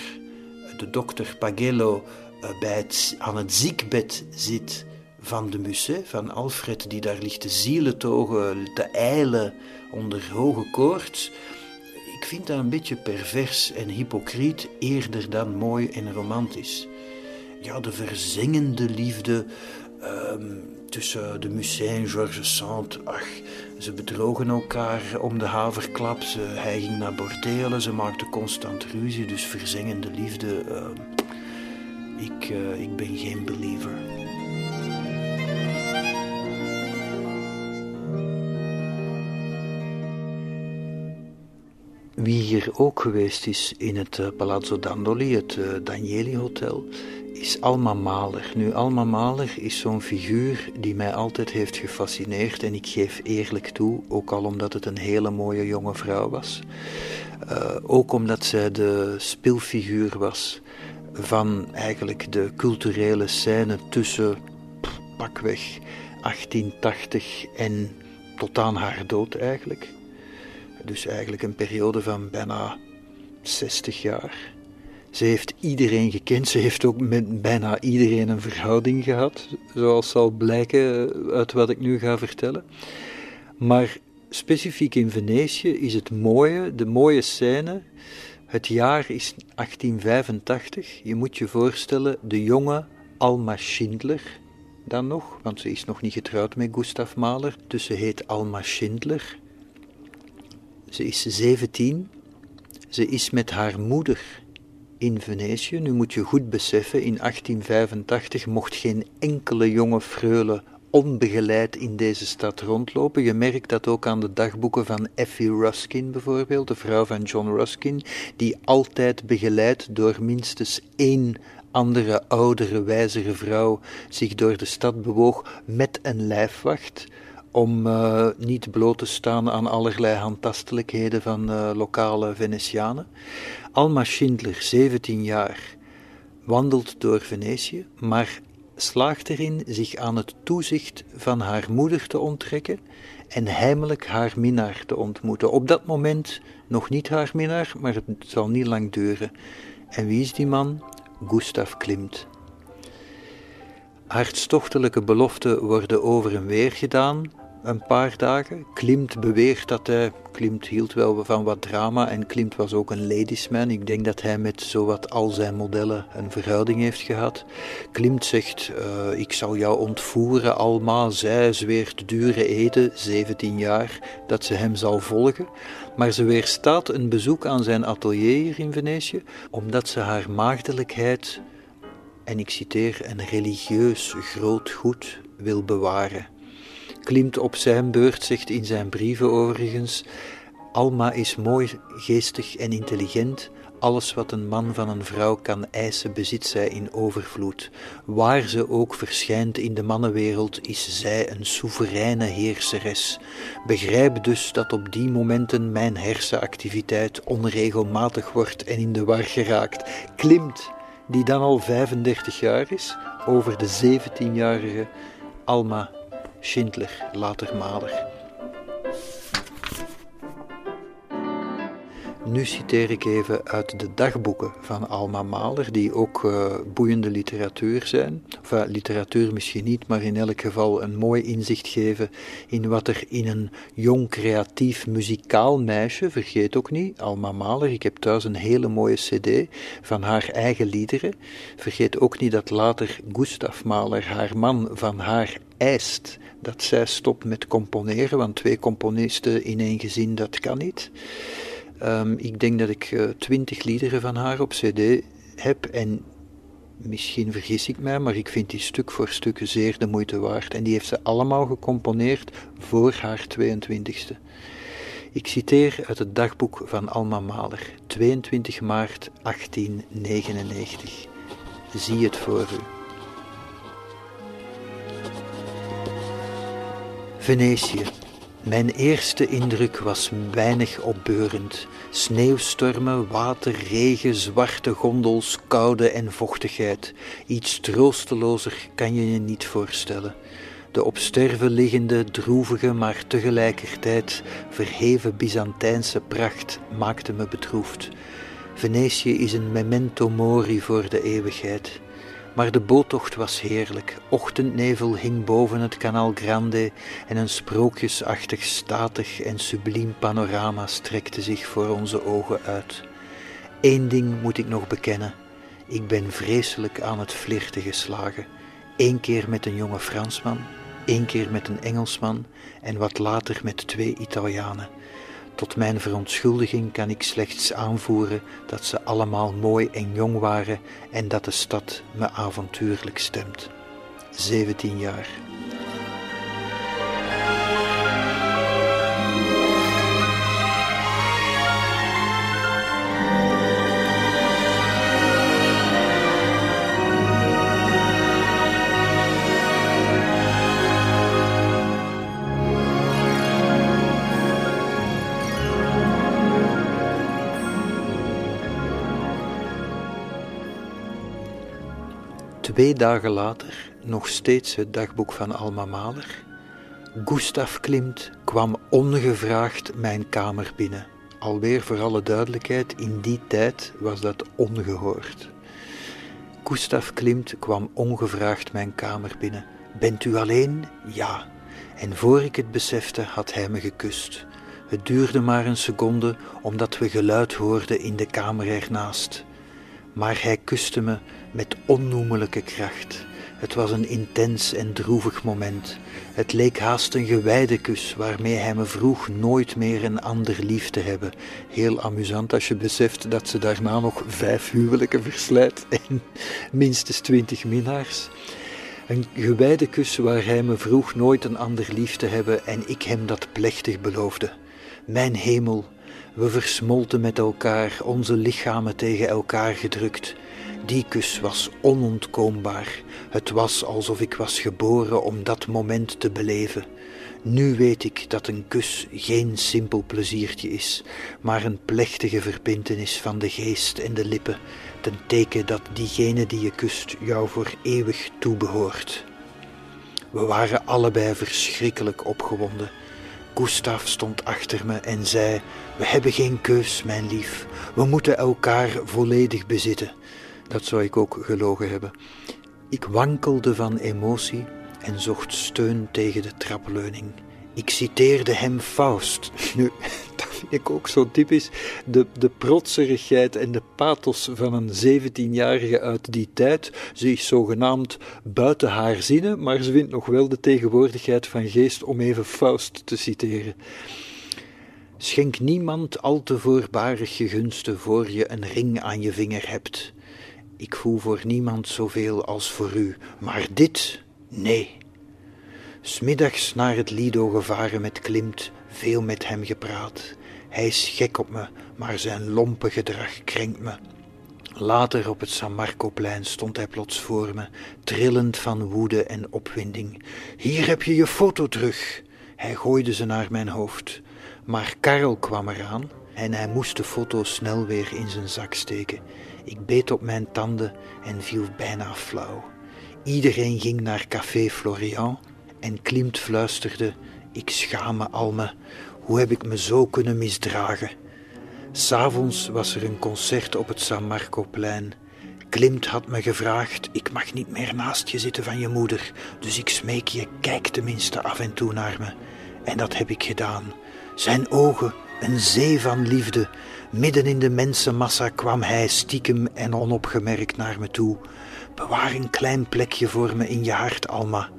de dokter Pagello uh, bij het, aan het ziekbed zit van de Musset, van Alfred, die daar ligt te zieletogen, te eilen onder hoge koorts. Ik vind dat een beetje pervers en hypocriet, eerder dan mooi en romantisch. Ja, de verzengende liefde um, tussen de Musset en Georges Sand. Ach, ze bedrogen elkaar om de haverklap. Hij ging naar bordelen, ze maakten constant ruzie. Dus verzengende liefde. Uh, ik, uh, ik ben geen believer. Wie hier ook geweest is in het uh, Palazzo Dandoli, het Danieli Hotel, is Alma Mahler. Nu, Alma Mahler is zo'n figuur die mij altijd heeft gefascineerd en ik geef eerlijk toe, ook al omdat het een hele mooie jonge vrouw was. Uh, ook omdat zij de speelfiguur was van eigenlijk de culturele scène tussen pakweg 1880 en tot aan haar dood eigenlijk. Dus eigenlijk een periode van bijna 60 jaar. Ze heeft iedereen gekend. Ze heeft ook met bijna iedereen een verhouding gehad, zoals zal blijken uit wat ik nu ga vertellen. Maar specifiek in Venetië is het mooie, de mooie scène. Het jaar is 1885. Je moet je voorstellen, de jonge Alma Schindler, dan nog, want ze is nog niet getrouwd met Gustav Mahler, dus ze heet Alma Schindler. Ze is 17. Ze is met haar moeder in Venetië. Nu moet je goed beseffen, in 1885 mocht geen enkele jonge freule onbegeleid in deze stad rondlopen. Je merkt dat ook aan de dagboeken van Effie Ruskin bijvoorbeeld, de vrouw van John Ruskin, die altijd begeleid door minstens één andere, oudere, wijzere vrouw zich door de stad bewoog met een lijfwacht om uh, niet bloot te staan aan allerlei handtastelijkheden van uh, lokale Venetianen. Alma Schindler, 17 jaar, wandelt door Venetië, maar slaagt erin zich aan het toezicht van haar moeder te onttrekken en heimelijk haar minnaar te ontmoeten. Op dat moment nog niet haar minnaar, maar het zal niet lang duren. En wie is die man? Gustav Klimt. Hartstochtelijke beloften worden over en weer gedaan, een paar dagen. Klimt beweert dat hij, Klimt hield wel van wat drama en Klimt was ook een ladiesman. Ik denk dat hij met zowat al zijn modellen een verhouding heeft gehad. Klimt zegt, uh, ik zou jou ontvoeren Alma. Zij zweert dure eten, 17 jaar, dat ze hem zal volgen. Maar ze weerstaat een bezoek aan zijn atelier hier in Venetië, omdat ze haar maagdelijkheid, en ik citeer, een religieus groot goed wil bewaren. Klimt op zijn beurt zegt in zijn brieven overigens: Alma is mooi, geestig en intelligent. Alles wat een man van een vrouw kan eisen, bezit zij in overvloed. Waar ze ook verschijnt in de mannenwereld, is zij een soevereine heerseres. Begrijp dus dat op die momenten mijn hersenactiviteit onregelmatig wordt en in de war geraakt. Klimt, die dan al 35 jaar is, over de 17-jarige Alma Schindler, later Mahler. Nu citeer ik even uit de dagboeken van Alma Mahler, die ook uh, boeiende literatuur zijn. Of literatuur misschien niet, maar in elk geval een mooi inzicht geven in wat er in een jong, creatief, muzikaal meisje, vergeet ook niet, Alma Mahler, ik heb thuis een hele mooie cd van haar eigen liederen. Vergeet ook niet dat later Gustav Mahler, haar man, van haar dat zij stopt met componeren, want twee componisten in één gezin, dat kan niet. Um, ik denk dat ik uh, twintig liederen van haar op cd heb en misschien vergis ik mij, maar ik vind die stuk voor stuk zeer de moeite waard. En die heeft ze allemaal gecomponeerd voor haar 22e. Ik citeer uit het dagboek van Alma Mahler, 22 maart 1899. Zie het voor u. Venetië. Mijn eerste indruk was weinig opbeurend. Sneeuwstormen, water, regen, zwarte gondels, koude en vochtigheid. Iets troostelozer kan je je niet voorstellen. De op sterven liggende, droevige, maar tegelijkertijd verheven Byzantijnse pracht maakte me bedroefd. Venetië is een memento mori voor de eeuwigheid. Maar de boottocht was heerlijk. Ochtendnevel hing boven het Canal Grande en een sprookjesachtig, statig en subliem panorama strekte zich voor onze ogen uit. Eén ding moet ik nog bekennen. Ik ben vreselijk aan het flirten geslagen. Eén keer met een jonge Fransman, één keer met een Engelsman en wat later met twee Italianen. Tot mijn verontschuldiging kan ik slechts aanvoeren dat ze allemaal mooi en jong waren en dat de stad me avontuurlijk stemt. 17 jaar. Twee dagen later, nog steeds het dagboek van Alma Mahler. Gustav Klimt kwam ongevraagd mijn kamer binnen. Alweer voor alle duidelijkheid, in die tijd was dat ongehoord. Gustav Klimt kwam ongevraagd mijn kamer binnen. Bent u alleen? Ja. En voor ik het besefte, had hij me gekust. Het duurde maar een seconde, omdat we geluid hoorden in de kamer ernaast. Maar hij kuste me met onnoemelijke kracht. Het was een intens en droevig moment. Het leek haast een gewijde kus waarmee hij me vroeg nooit meer een ander lief te hebben. Heel amusant als je beseft dat ze daarna nog vijf huwelijken verslijt en minstens twintig minnaars. Een gewijde kus waar hij me vroeg nooit een ander lief te hebben en ik hem dat plechtig beloofde. Mijn hemel, we versmolten met elkaar, onze lichamen tegen elkaar gedrukt. Die kus was onontkoombaar. Het was alsof ik was geboren om dat moment te beleven. Nu weet ik dat een kus geen simpel pleziertje is, maar een plechtige verbintenis van de geest en de lippen, ten teken dat diegene die je kust jou voor eeuwig toebehoort. We waren allebei verschrikkelijk opgewonden. Gustav stond achter me en zei: We hebben geen keus, mijn lief. We moeten elkaar volledig bezitten. Dat zou ik ook gelogen hebben. Ik wankelde van emotie en zocht steun tegen de trapleuning. Ik citeerde hem Faust. Nu, dat vind ik ook zo typisch. De, de protserigheid en de pathos van een 17-jarige uit die tijd. Ze is zogenaamd buiten haar zinnen, maar ze vindt nog wel de tegenwoordigheid van geest om even Faust te citeren. Schenk niemand al te voorbarig je gunsten voor je een ring aan je vinger hebt. Ik voel voor niemand zoveel als voor u, maar dit, nee. Smiddags naar het Lido gevaren met Klimt, veel met hem gepraat. Hij is gek op me, maar zijn lompe gedrag krenkt me. Later op het San Marcoplein stond hij plots voor me, trillend van woede en opwinding. Hier heb je je foto terug. Hij gooide ze naar mijn hoofd. Maar Karel kwam eraan en hij moest de foto snel weer in zijn zak steken. Ik beet op mijn tanden en viel bijna flauw. Iedereen ging naar Café Florian en Klimt fluisterde: Ik schaam me al. Hoe heb ik me zo kunnen misdragen? S'avonds was er een concert op het San Marcoplein. Klimt had me gevraagd: Ik mag niet meer naast je zitten van je moeder, dus ik smeek je, kijk tenminste af en toe naar me. En dat heb ik gedaan. Zijn ogen, een zee van liefde. Midden in de mensenmassa kwam hij stiekem en onopgemerkt naar me toe. Bewaar een klein plekje voor me in je hart, Alma.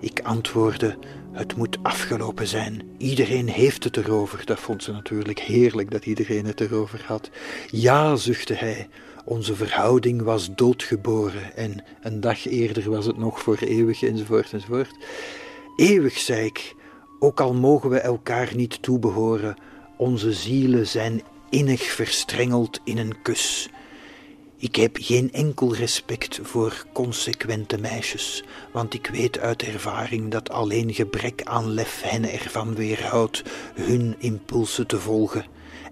Ik antwoordde: Het moet afgelopen zijn. Iedereen heeft het erover. Dat vond ze natuurlijk heerlijk dat iedereen het erover had. Ja, zuchtte hij. Onze verhouding was doodgeboren en een dag eerder was het nog voor eeuwig enzovoort enzovoort. Eeuwig, zei ik, ook al mogen we elkaar niet toebehoren, onze zielen zijn innig verstrengeld in een kus. Ik heb geen enkel respect voor consequente meisjes, want ik weet uit ervaring dat alleen gebrek aan lef hen ervan weerhoudt hun impulsen te volgen.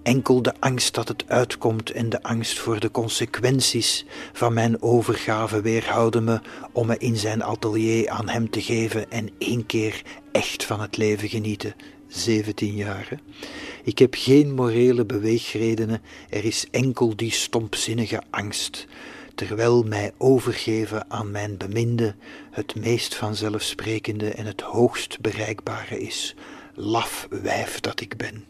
Enkel de angst dat het uitkomt en de angst voor de consequenties van mijn overgave weerhouden me om me in zijn atelier aan hem te geven en één keer echt van het leven genieten. 17 jaar. Ik heb geen morele beweegredenen, er is enkel die stompzinnige angst, terwijl mij overgeven aan mijn beminde het meest vanzelfsprekende en het hoogst bereikbare is. Laf wijf dat ik ben.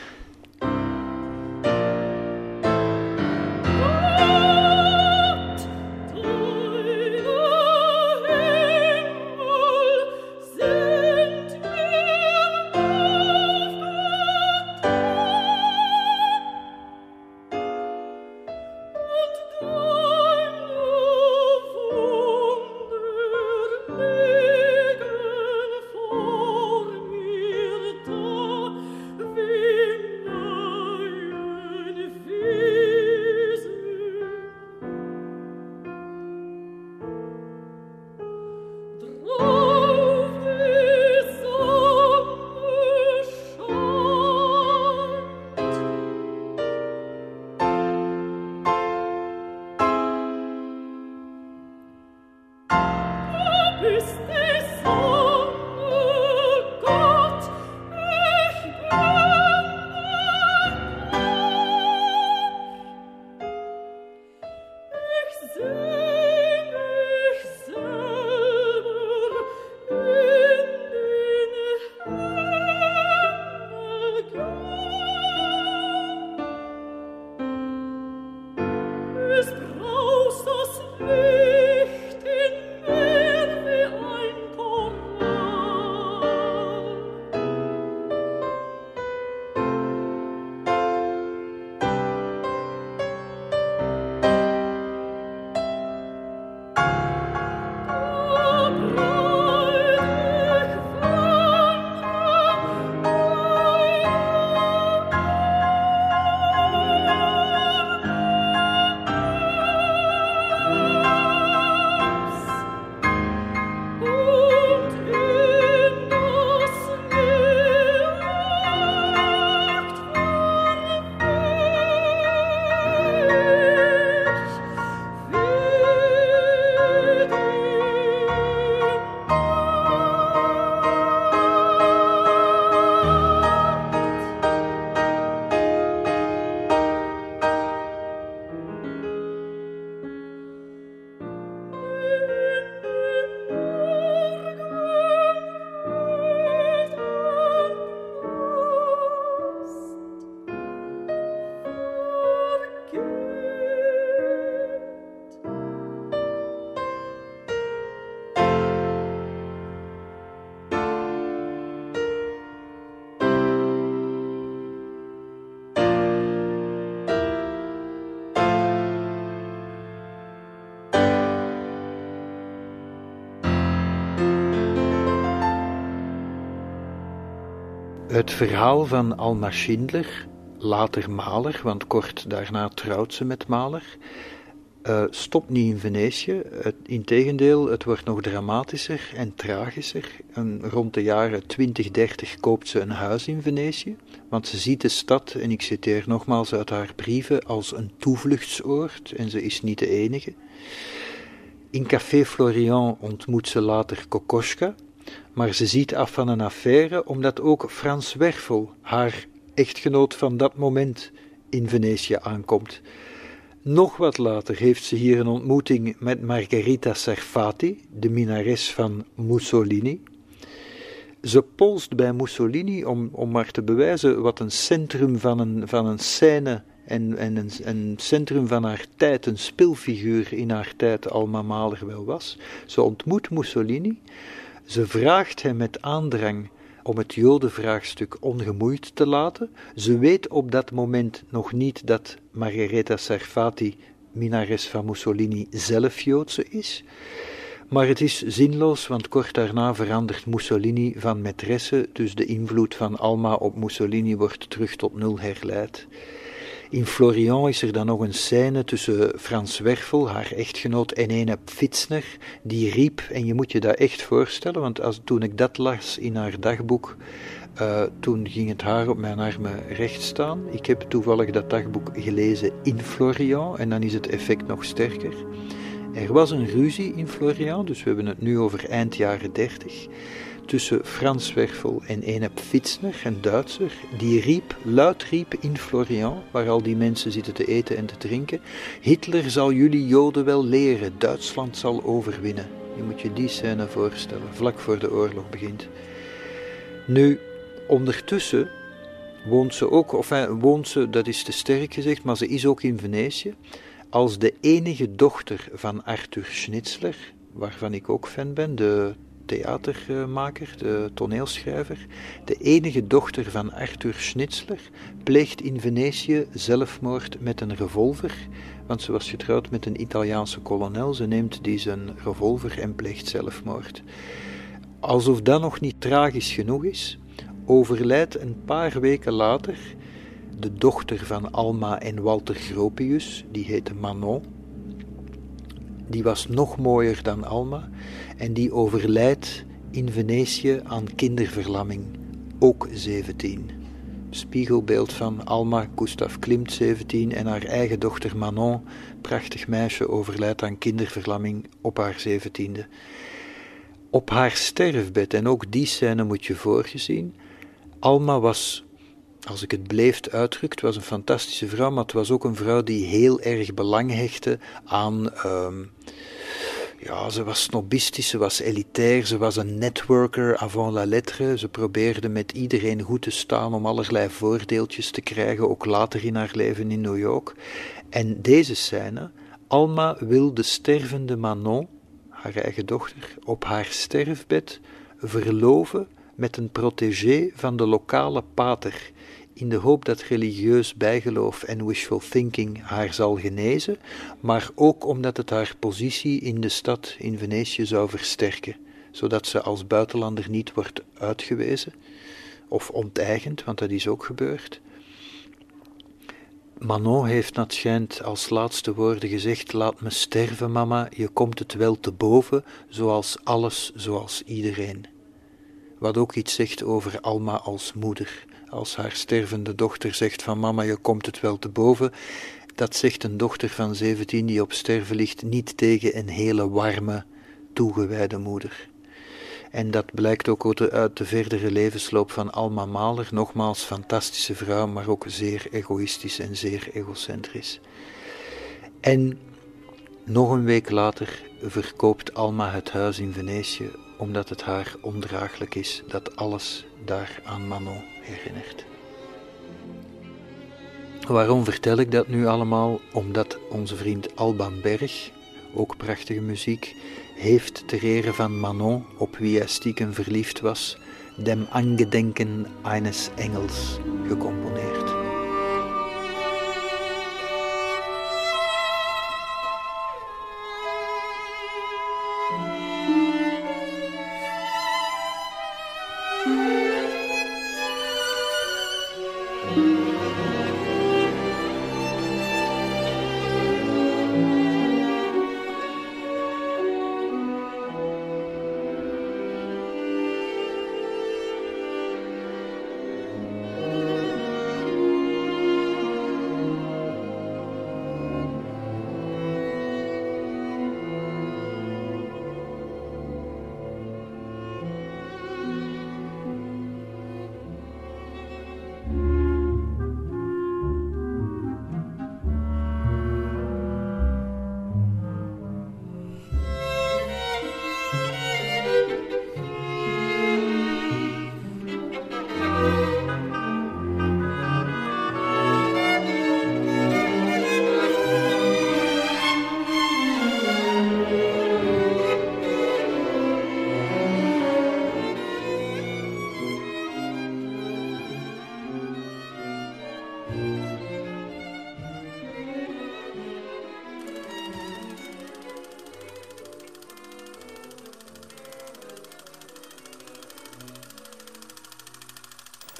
Het verhaal van Alma Schindler, later Maler, want kort daarna trouwt ze met Maler, uh, stopt niet in Venetië. Het, integendeel, het wordt nog dramatischer en tragischer. En rond de jaren 2030 koopt ze een huis in Venetië, want ze ziet de stad, en ik citeer nogmaals uit haar brieven, als een toevluchtsoord, en ze is niet de enige. In Café Florian ontmoet ze later Kokoschka, maar ze ziet af van een affaire omdat ook Frans Werfel, haar echtgenoot van dat moment, in Venetië aankomt. Nog wat later heeft ze hier een ontmoeting met Margherita Sarfati, de minares van Mussolini. Ze polst bij Mussolini om, om maar te bewijzen wat een centrum van een, van een scène en, en een, een centrum van haar tijd, een spilfiguur in haar tijd, Alma Mahler wel was. Ze ontmoet Mussolini, ze vraagt hem met aandrang om het Jodenvraagstuk ongemoeid te laten. Ze weet op dat moment nog niet dat Margherita Sarfati, minares van Mussolini, zelf Joodse is. Maar het is zinloos, want kort daarna verandert Mussolini van maîtresse, dus de invloed van Alma op Mussolini wordt terug tot nul herleid. In Florian is er dan nog een scène tussen Frans Werfel, haar echtgenoot, en een Pfitzner, die riep, en je moet je dat echt voorstellen, want als, toen ik dat las in haar dagboek, uh, toen ging het haar op mijn armen recht staan. Ik heb toevallig dat dagboek gelezen in Florian, en dan is het effect nog sterker. Er was een ruzie in Florian, dus we hebben het nu over eind jaren dertig tussen Frans Werfel en Enep Fitzner, een Duitser, die riep, luid riep in Florian, waar al die mensen zitten te eten en te drinken, Hitler zal jullie Joden wel leren, Duitsland zal overwinnen. Je moet je die scène voorstellen, vlak voor de oorlog begint. Nu, ondertussen woont ze ook, of woont ze, dat is te sterk gezegd, maar ze is ook in Venetië, als de enige dochter van Arthur Schnitzler, waarvan ik ook fan ben, de theatermaker, de toneelschrijver, de enige dochter van Arthur Schnitzler, pleegt in Venetië zelfmoord met een revolver, want ze was getrouwd met een Italiaanse kolonel. Ze neemt die zijn revolver en pleegt zelfmoord. Alsof dat nog niet tragisch genoeg is, overlijdt een paar weken later de dochter van Alma en Walter Gropius, die heette Manon. Die was nog mooier dan Alma en die overlijdt in Venetië aan kinderverlamming, ook 17. Spiegelbeeld van Alma Gustav Klimt 17 en haar eigen dochter Manon, prachtig meisje, overlijdt aan kinderverlamming op haar 17e. Op haar sterfbed, en ook die scène moet je voorgezien, Alma was, als ik het bleef uitdrukt, was een fantastische vrouw, maar het was ook een vrouw die heel erg belang hechtte aan. Uh, ja, ze was snobistisch, ze was elitair, ze was een networker avant la lettre. Ze probeerde met iedereen goed te staan om allerlei voordeeltjes te krijgen, ook later in haar leven in New York. En deze scène, Alma wil de stervende Manon, haar eigen dochter, op haar sterfbed verloven met een protégé van de lokale pater in de hoop dat religieus bijgeloof en wishful thinking haar zal genezen, maar ook omdat het haar positie in de stad in Venetië zou versterken, zodat ze als buitenlander niet wordt uitgewezen of onteigend, want dat is ook gebeurd. Manon heeft dat schijnt als laatste woorden gezegd: Laat me sterven, mama, je komt het wel te boven, zoals alles, zoals iedereen. Wat ook iets zegt over Alma als moeder als haar stervende dochter zegt van mama, je komt het wel te boven, dat zegt een dochter van 17 die op sterven ligt niet tegen een hele warme, toegewijde moeder. En dat blijkt ook uit de verdere levensloop van Alma Mahler, nogmaals fantastische vrouw, maar ook zeer egoïstisch en zeer egocentrisch. En nog een week later verkoopt Alma het huis in Venetië, omdat het haar ondraaglijk is dat alles daar aan Manon herinnert. Waarom vertel ik dat nu allemaal? Omdat onze vriend Alban Berg, ook prachtige muziek, heeft ter ere van Manon, op wie hij stiekem verliefd was, Dem Angedenken eines Engels gecomponeerd.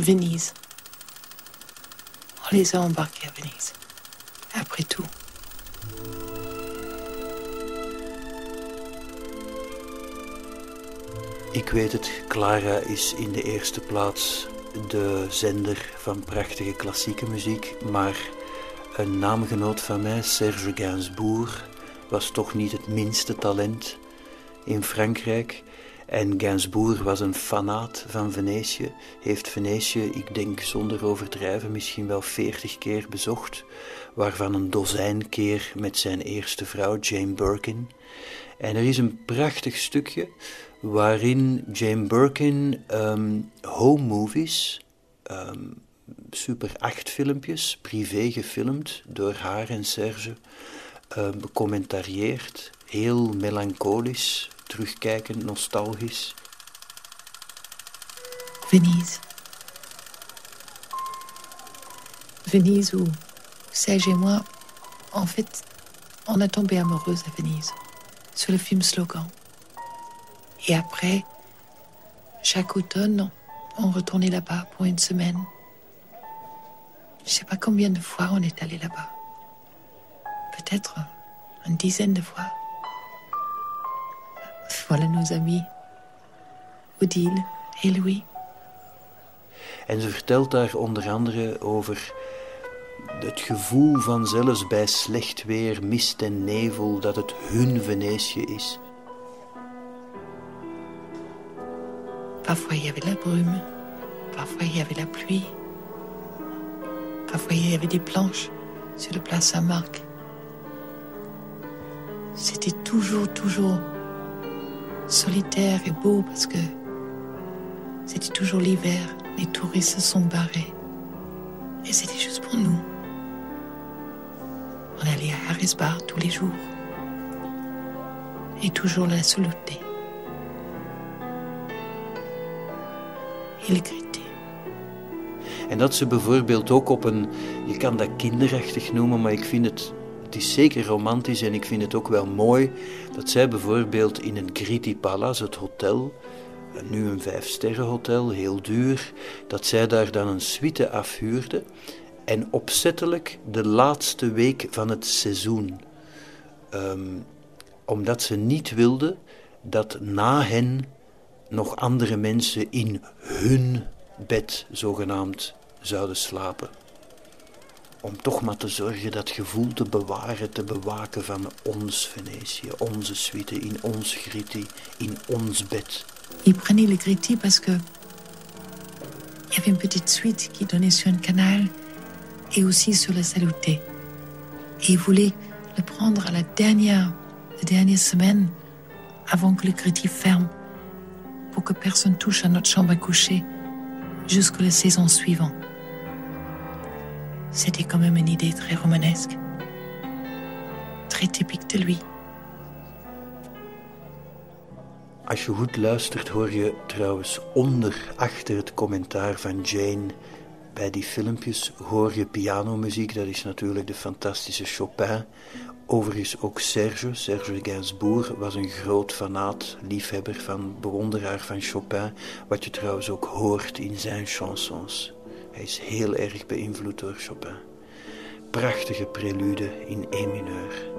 Venise. On les a à Venise. Après tout. Ik weet het, Clara is in de eerste plaats de zender van prachtige klassieke muziek, maar een naamgenoot van mij, Serge Gainsbourg, was toch niet het minste talent in Frankrijk. En Gainsbourg was een fanaat van Venetië, heeft Venetië, ik denk zonder overdrijven, misschien wel veertig keer bezocht, waarvan een dozijn keer met zijn eerste vrouw, Jane Birkin. En er is een prachtig stukje waarin Jane Birkin um, home movies, um, super acht filmpjes, privé gefilmd door haar en Serge, um, heel melancholisch, Venise. Venise où Serge et moi, en fait, on a tombé amoureuse à Venise, sur le film Slogan. Et après, chaque automne, on retournait là-bas pour une semaine. Je sais pas combien de fois on est allé là-bas. Peut-être une dizaine de fois. Voilà nos amis, Odile et Louis. En ze vertelt daar onder andere over het gevoel van zelfs bij slecht weer, mist en nevel, dat het hun Venetië is. Parfois il y avait la brume, parfois il y avait la pluie, parfois il y avait des planches sur le place Saint-Marc. C'était toujours, toujours solitaire et beau parce que c'était toujours l'hiver, les touristes se sont barrés. Et c'était juste pour nous. On allait à Harris Bar tous les jours. Et toujours la saluter. En dat ze bijvoorbeeld ook op een, je kan dat kinderachtig noemen, maar ik vind het, het is zeker romantisch en ik vind het ook wel mooi dat zij bijvoorbeeld in een Gritti Palace, het hotel, nu een vijfsterrenhotel, heel duur, dat zij daar dan een suite afhuurde en opzettelijk de laatste week van het seizoen. Ehm, omdat ze niet wilde dat na hen nog andere mensen in hun bed zogenaamd zouden slapen. Om toch maar te zorgen dat gevoel te bewaren, te bewaken van ons Venetië, onze suite, in ons Gritti, in ons bed. Il prenait le Gritti parce que il y avait une petite suite qui donnait sur un canal et aussi sur la Saluté. Et il voulait le prendre à la dernière, la dernière semaine avant que le Gritti ferme pour que personne touche à notre chambre à coucher jusqu'à la saison suivante. C'était quand même une idée très romanesque, très typique de lui. Als je goed luistert, hoor je trouwens onder, achter het commentaar van Jane bij die filmpjes, hoor je pianomuziek. Dat is natuurlijk de fantastische Chopin. Overigens ook Serge, Serge Gainsbourg, was een groot fanaat, liefhebber van, bewonderaar van Chopin, wat je trouwens ook hoort in zijn chansons. Hij is heel erg beïnvloed door Chopin. Prachtige prelude in E mineur.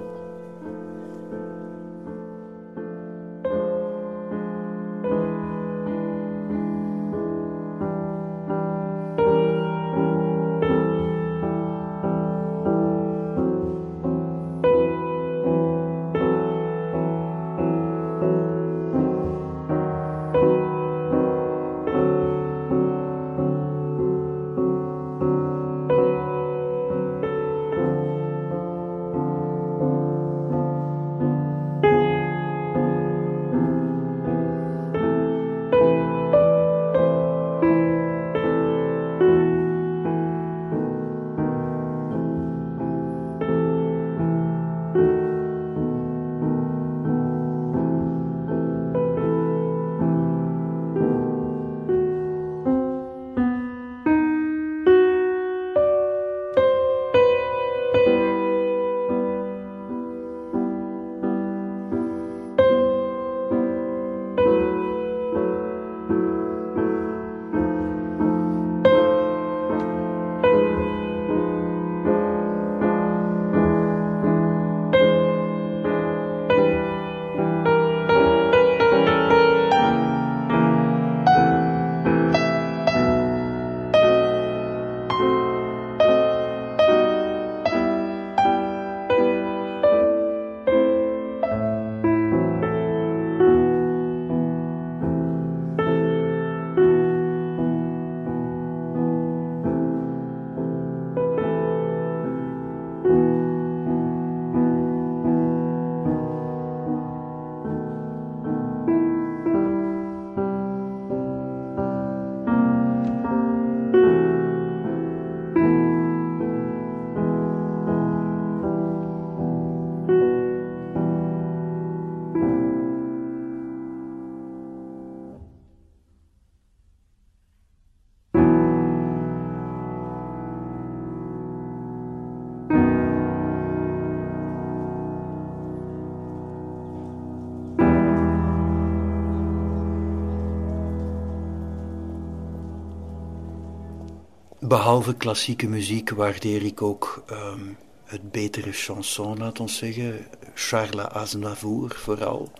Behalve klassieke muziek waardeer ik ook ehm, het betere chanson, laat ons zeggen. Charles Aznavour vooral.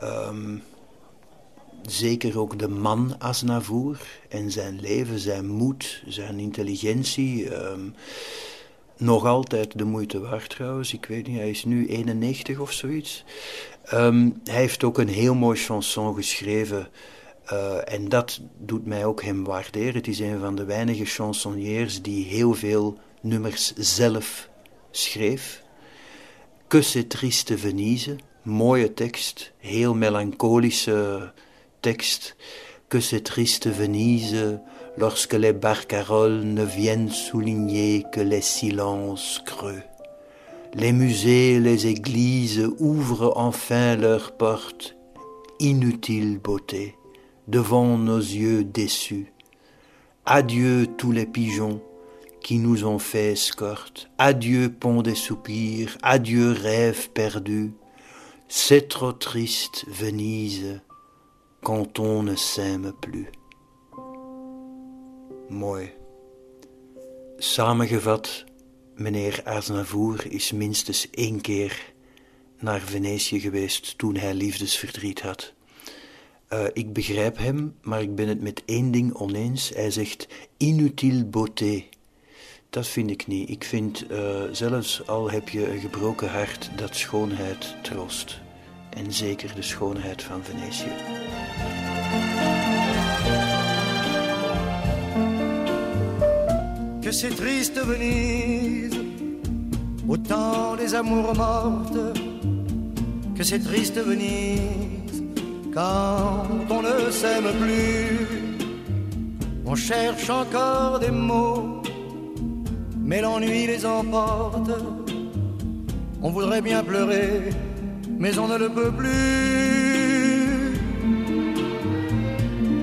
Ehm, zeker ook de man Aznavour en zijn leven, zijn moed, zijn intelligentie. Ehm, nog altijd de moeite waard trouwens. Ik weet niet, hij is nu 91 of zoiets. Hij heeft ook een heel mooi chanson geschreven. Uh, en dat doet mij ook hem waarderen. Het is een van de weinige chansonniers die heel veel nummers zelf schreef. Que c'est triste Venise, mooie tekst, heel melancholische tekst. Que c'est triste Venise, lorsque les barcaroles ne viennent souligner que les silences creux. Les musées, les églises ouvrent enfin leurs portes, inutile beauté, devant nos yeux déçus. Adieu tous les pigeons qui nous ont fait escorte, adieu pont des soupirs, adieu rêve perdu. C'est trop triste, Venise, quand on ne s'aime plus. Mooi. Samengevat, meneer Aznavour is minstens één keer naar Venetië geweest toen hij liefdesverdriet had. Uh, ik begrijp hem, maar ik ben het met één ding oneens. Hij zegt inutile beauté. Dat vind ik niet. Ik vind, uh, zelfs al heb je een gebroken hart, dat schoonheid troost. En zeker de schoonheid van Venetië. Que c'est triste Venise, au temps des amours mortes. Que c'est triste Venise, quand on ne s'aime plus. On cherche encore des mots, mais l'ennui les emporte. On voudrait bien pleurer, mais on ne le peut plus.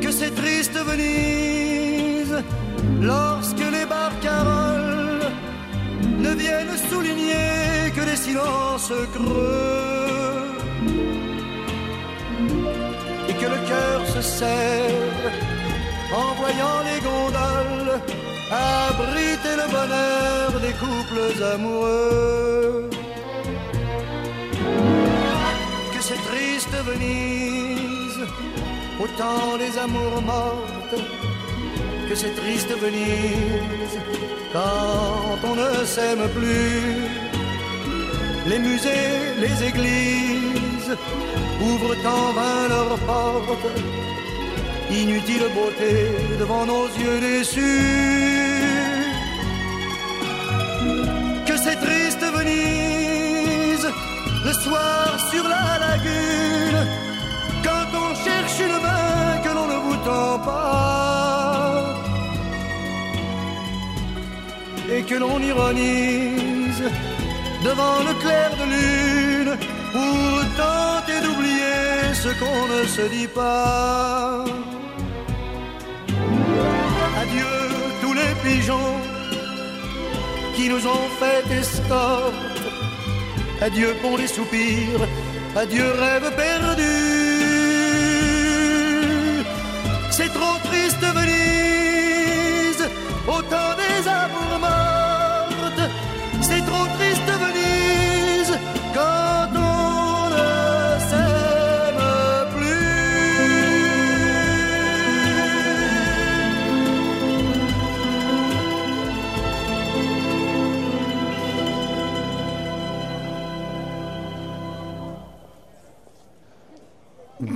Que c'est triste Venise, lorsque les barcaroles ne viennent souligner que les silences creux le cœur se serre en voyant les gondoles abriter le bonheur des couples amoureux. Que c'est triste Venise, au temps des amours mortes que c'est triste Venise quand on ne s'aime plus. Les musées, les églises ouvrent en vain leurs portes. Inutile beauté devant nos yeux déçus. Que c'est triste Venise le soir sur la lagune quand on cherche une main que l'on ne vous tend pas et que l'on ironise devant le clair de lune pour tenter d'oublier ce qu'on ne se dit pas. Adieu tous les pigeons qui nous ont fait escorte. Adieu pour les soupirs, adieu rêve perdu.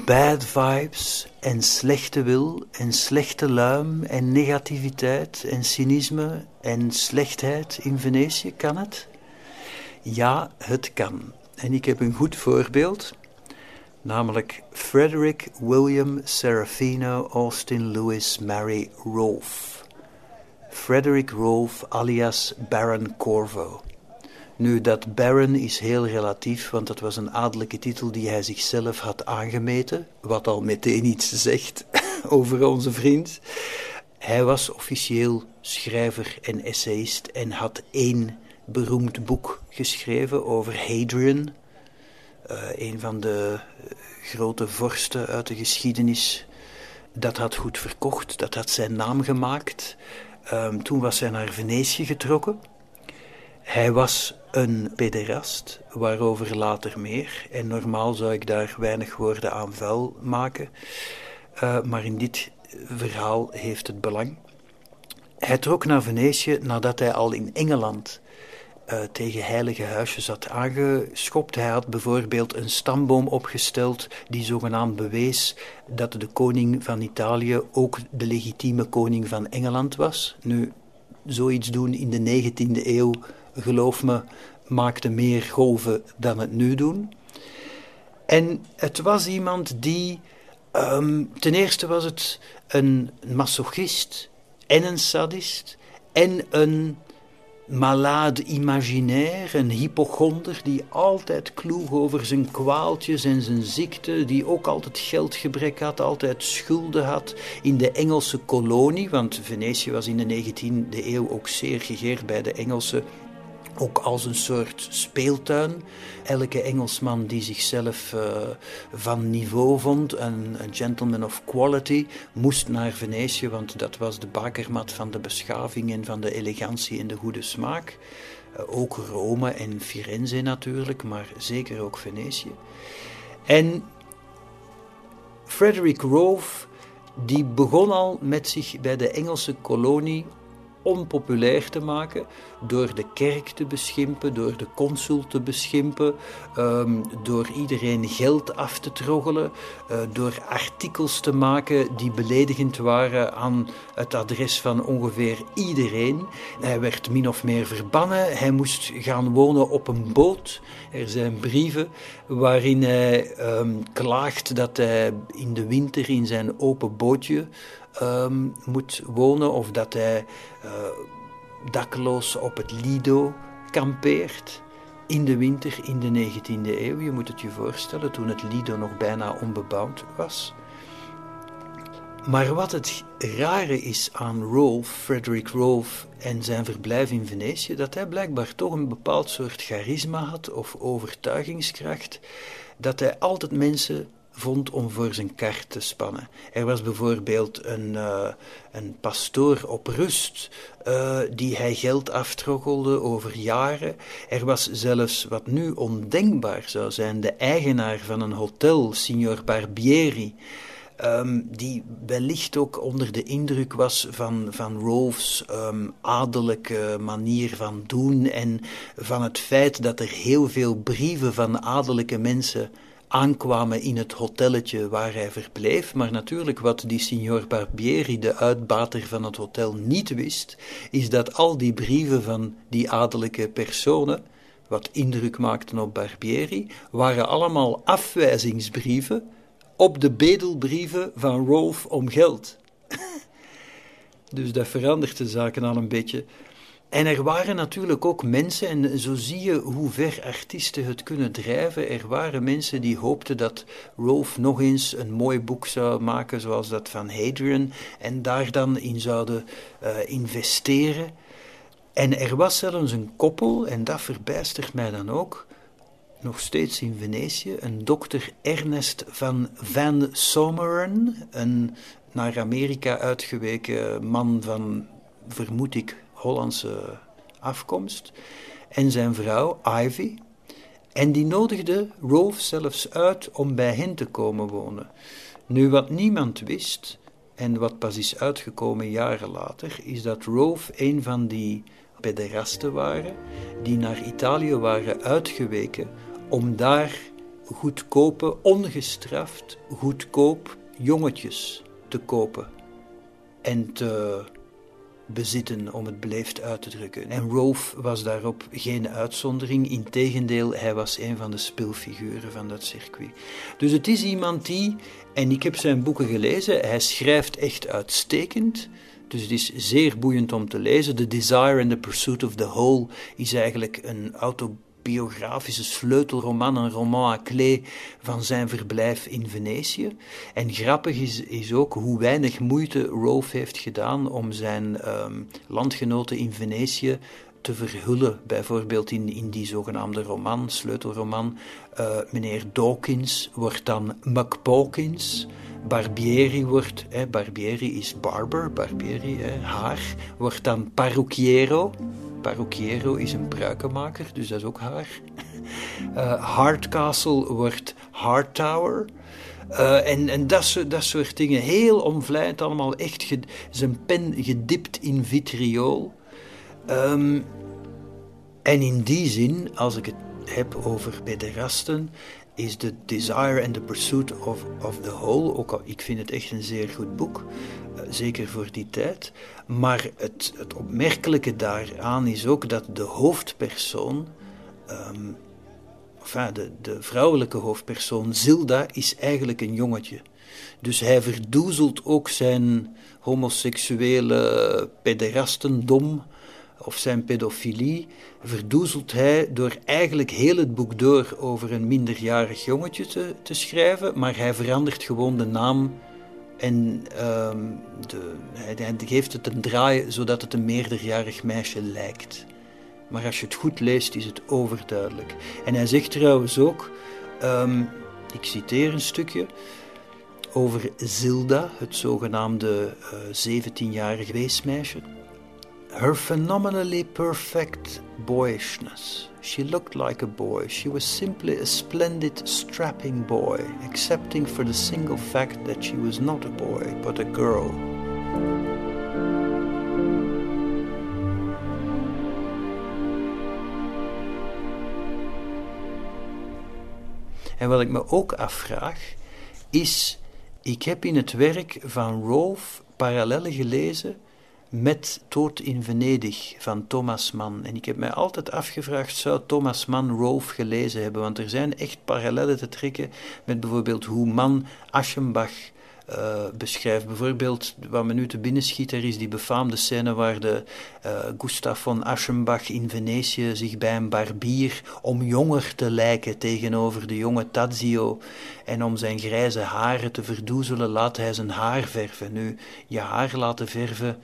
Bad vibes en slechte wil en slechte luim en negativiteit en cynisme en slechtheid in Venetië, kan het? Ja, het kan. En ik heb een goed voorbeeld, namelijk Frederick William Serafino Austin Lewis Mary Rolfe. Frederick Rolfe alias Baron Corvo. Nu, dat Baron is heel relatief, want dat was een adellijke titel die hij zichzelf had aangemeten, wat al meteen iets zegt over onze vriend. Hij was officieel schrijver en essayist en had één beroemd boek geschreven over Hadrian, uh, een van de grote vorsten uit de geschiedenis. Dat had goed verkocht, dat had zijn naam gemaakt. Ehm, toen was hij naar Venetië getrokken. Hij was een pederast, waarover later meer. En normaal zou ik daar weinig woorden aan vuil maken. Uh, maar in dit verhaal heeft het belang. Hij trok naar Venetië nadat hij al in Engeland uh, tegen heilige huisjes had aangeschopt. Hij had bijvoorbeeld een stamboom opgesteld die zogenaamd bewees dat de koning van Italië ook de legitieme koning van Engeland was. Nu, zoiets doen in de 19e eeuw, geloof me, maakte meer golven dan het nu doen. En het was iemand die, um, ten eerste was het een masochist en een sadist en een malade imaginaire, een hypochonder die altijd kloeg over zijn kwaaltjes en zijn ziekte, die ook altijd geldgebrek had, altijd schulden had in de Engelse kolonie, want Venetië was in de 19e eeuw ook zeer gegeerd bij de Engelse ook als een soort speeltuin. Elke Engelsman die zichzelf uh, van niveau vond, een, een, gentleman of quality, moest naar Venetië, want dat was de bakermat van de beschaving en van de elegantie en de goede smaak. Uh, ook Rome en Firenze natuurlijk, maar zeker ook Venetië. En Frederick Rove, die begon al met zich bij de Engelse kolonie onpopulair te maken door de kerk te beschimpen, door de consul te beschimpen, um, door iedereen geld af te troggelen, uh, door artikels te maken die beledigend waren aan het adres van ongeveer iedereen. Hij werd min of meer verbannen, hij moest gaan wonen op een boot. Er zijn brieven waarin hij um, klaagt dat hij in de winter in zijn open bootje um, moet wonen of dat hij uh, dakloos op het Lido kampeert. In de winter in de 19e eeuw, je moet het je voorstellen, toen het Lido nog bijna onbebouwd was. Maar wat het rare is aan Rolf, Frederick Rolf en zijn verblijf in Venetië, dat hij blijkbaar toch een bepaald soort charisma had of overtuigingskracht, dat hij altijd mensen vond om voor zijn kar te spannen. Er was bijvoorbeeld een, uh, een pastoor op rust uh, die hij geld aftroggelde over jaren. Er was zelfs wat nu ondenkbaar zou zijn, de eigenaar van een hotel, signor Barbieri. Um, die wellicht ook onder de indruk was van, van Rolfs um, adellijke manier van doen en van het feit dat er heel veel brieven van adellijke mensen aankwamen in het hotelletje waar hij verbleef. Maar natuurlijk wat die signor Barbieri, de uitbater van het hotel, niet wist, is dat al die brieven van die adellijke personen, wat indruk maakten op Barbieri, waren allemaal afwijzingsbrieven op de bedelbrieven van Rolf om geld. dus dat verandert de zaken al een beetje. En er waren natuurlijk ook mensen, en zo zie je hoe ver artiesten het kunnen drijven. Er waren mensen die hoopten dat Rolf nog eens een mooi boek zou maken, zoals dat van Hadrian, en daar dan in zouden uh, investeren. En er was zelfs een koppel, en dat verbijstert mij dan ook, nog steeds in Venetië, een dokter Ernest van Van Someren, een naar Amerika uitgeweken man van, vermoed ik, Hollandse afkomst. En zijn vrouw, Ivy. En die nodigde Rolf zelfs uit om bij hen te komen wonen. Nu, wat niemand wist, en wat pas is uitgekomen jaren later, is dat Rolf een van die pederasten waren die naar Italië waren uitgeweken om daar goedkope, ongestraft, goedkoop jongetjes te kopen en te bezitten, om het beleefd uit te drukken. En Rolf was daarop geen uitzondering, integendeel, hij was een van de speelfiguren van dat circuit. Dus het is iemand die, en ik heb zijn boeken gelezen, hij schrijft echt uitstekend. Dus het is zeer boeiend om te lezen. The Desire and the Pursuit of the Whole is eigenlijk een auto biografische sleutelroman, een roman à clé van zijn verblijf in Venetië. En grappig is, is ook hoe weinig moeite Rolf heeft gedaan om zijn um, landgenoten in Venetië te verhullen. Bijvoorbeeld in, in die zogenaamde roman, sleutelroman, uh, meneer Dawkins wordt dan McPawkins. Barbieri wordt, hè, Barbieri is barber, Barbieri, haar, wordt dan parrucchiero. Parrucchiero is een pruikenmaker, dus dat is ook haar. Uh, Hardcastle wordt Hardtower. Uh, en en dat, dat soort dingen. Heel omvlijend allemaal. Echt zijn pen gedipt in vitriool. Um, en in die zin, als ik het heb over pederasten, is The Desire and the Pursuit of, of the Whole, ook al ik vind het echt een zeer goed boek, uh, zeker voor die tijd. Maar het, het opmerkelijke daaraan is ook dat de hoofdpersoon, um, de, de vrouwelijke hoofdpersoon, Zilda, is eigenlijk een jongetje. Dus hij verdoezelt ook zijn homoseksuele pederastendom of zijn pedofilie verdoezelt hij door eigenlijk heel het boek door over een minderjarig jongetje te, te schrijven, maar hij verandert gewoon de naam en um, de, hij, geeft het een draai zodat het een meerderjarig meisje lijkt. Maar als je het goed leest, is het overduidelijk. En hij zegt trouwens ook, um, ik citeer een stukje, over Zilda, het zogenaamde uh, 17-jarige weesmeisje. Her phenomenally perfect boyishness. She looked like a boy. She was simply a splendid, strapping boy, excepting for the single fact that she was not a boy, but a girl. En wat ik me ook afvraag, is: ik heb in het werk van Rolf parallellen gelezen met Toort in Venedig van Thomas Mann. En ik heb mij altijd afgevraagd, zou Thomas Mann Rolf gelezen hebben? Want er zijn echt parallellen te trekken met bijvoorbeeld hoe Mann Aschenbach uh, beschrijft. Bijvoorbeeld, wat me nu te binnen schiet, er is die befaamde scène waar de uh, Gustav von Aschenbach in Venetië zich bij een barbier om jonger te lijken tegenover de jonge Tadzio en om zijn grijze haren te verdoezelen laat hij zijn haar verven. Nu, je haar laten verven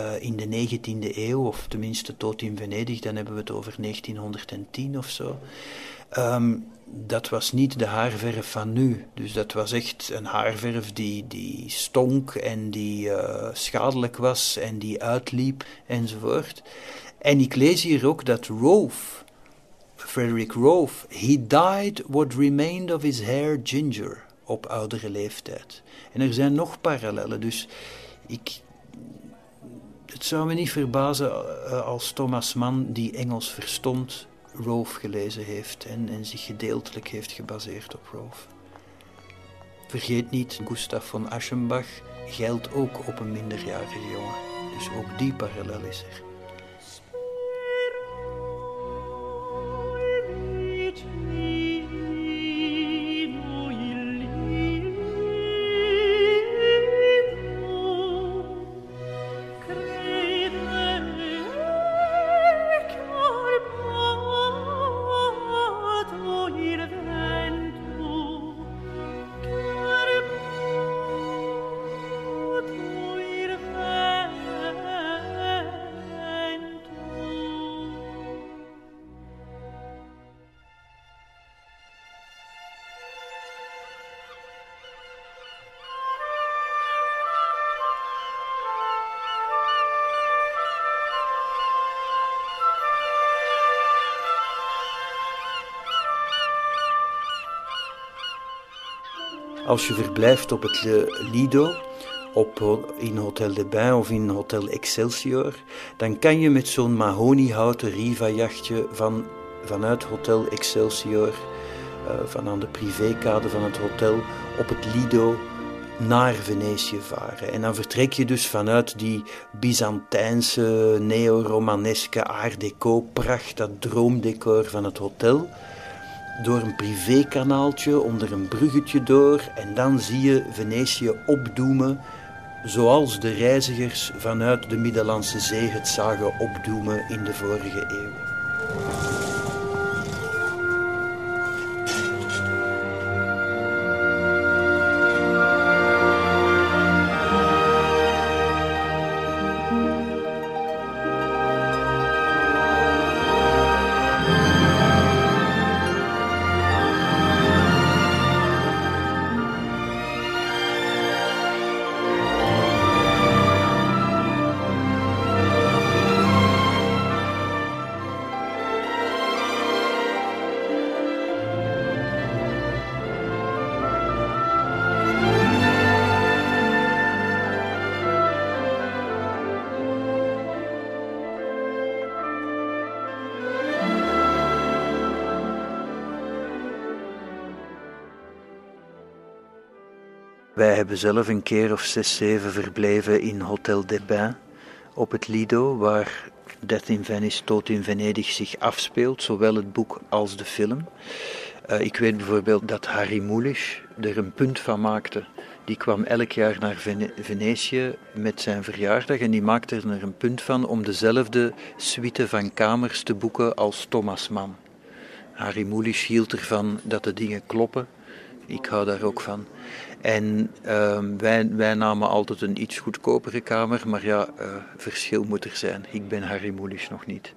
uh, in de 19e eeuw, of tenminste tot in Venedig, dan hebben we het over 1910 of zo. Um, dat was niet de haarverf van nu. Dus dat was echt een haarverf die, die stonk en die uh, schadelijk was en die uitliep enzovoort. En ik lees hier ook dat Rove, Frederick Rove, he died what remained of his hair ginger op oudere leeftijd. En er zijn nog parallellen, dus ik, het zou me niet verbazen uh, als Thomas Mann, die Engels verstond, Roof gelezen heeft en, en zich gedeeltelijk heeft gebaseerd op Roof. Vergeet niet, Gustav von Aschenbach geldt ook op een minderjarige jongen. Dus ook die parallel is er. Als je verblijft op het Lido, op, in Hotel de Bain of in Hotel Excelsior, dan kan je met zo'n mahoniehouten Riva-jachtje van, vanuit Hotel Excelsior, uh, van aan de privékade van het hotel, op het Lido naar Venetië varen. En dan vertrek je dus vanuit die Byzantijnse, neo-romaneske art deco pracht, dat droomdecor van het hotel door een privékanaaltje onder een bruggetje door en dan zie je Venetië opdoemen zoals de reizigers vanuit de Middellandse Zee het zagen opdoemen in de vorige eeuw. Zelf een keer of zes, zeven verbleven in Hotel des Bains op het Lido, waar Death in Venice, Dood in Venedig zich afspeelt, zowel het boek als de film. Uh, ik weet bijvoorbeeld dat Harry Mulisch er een punt van maakte. Die kwam elk jaar naar Vene Venetië met zijn verjaardag en die maakte er een punt van om dezelfde suite van kamers te boeken als Thomas Mann. Harry Mulisch hield ervan dat de dingen kloppen. Ik hou daar ook van. En uh, wij, wij, namen altijd een iets goedkopere kamer, maar ja, uh, verschil moet er zijn. Ik ben Harry Mulisch nog niet.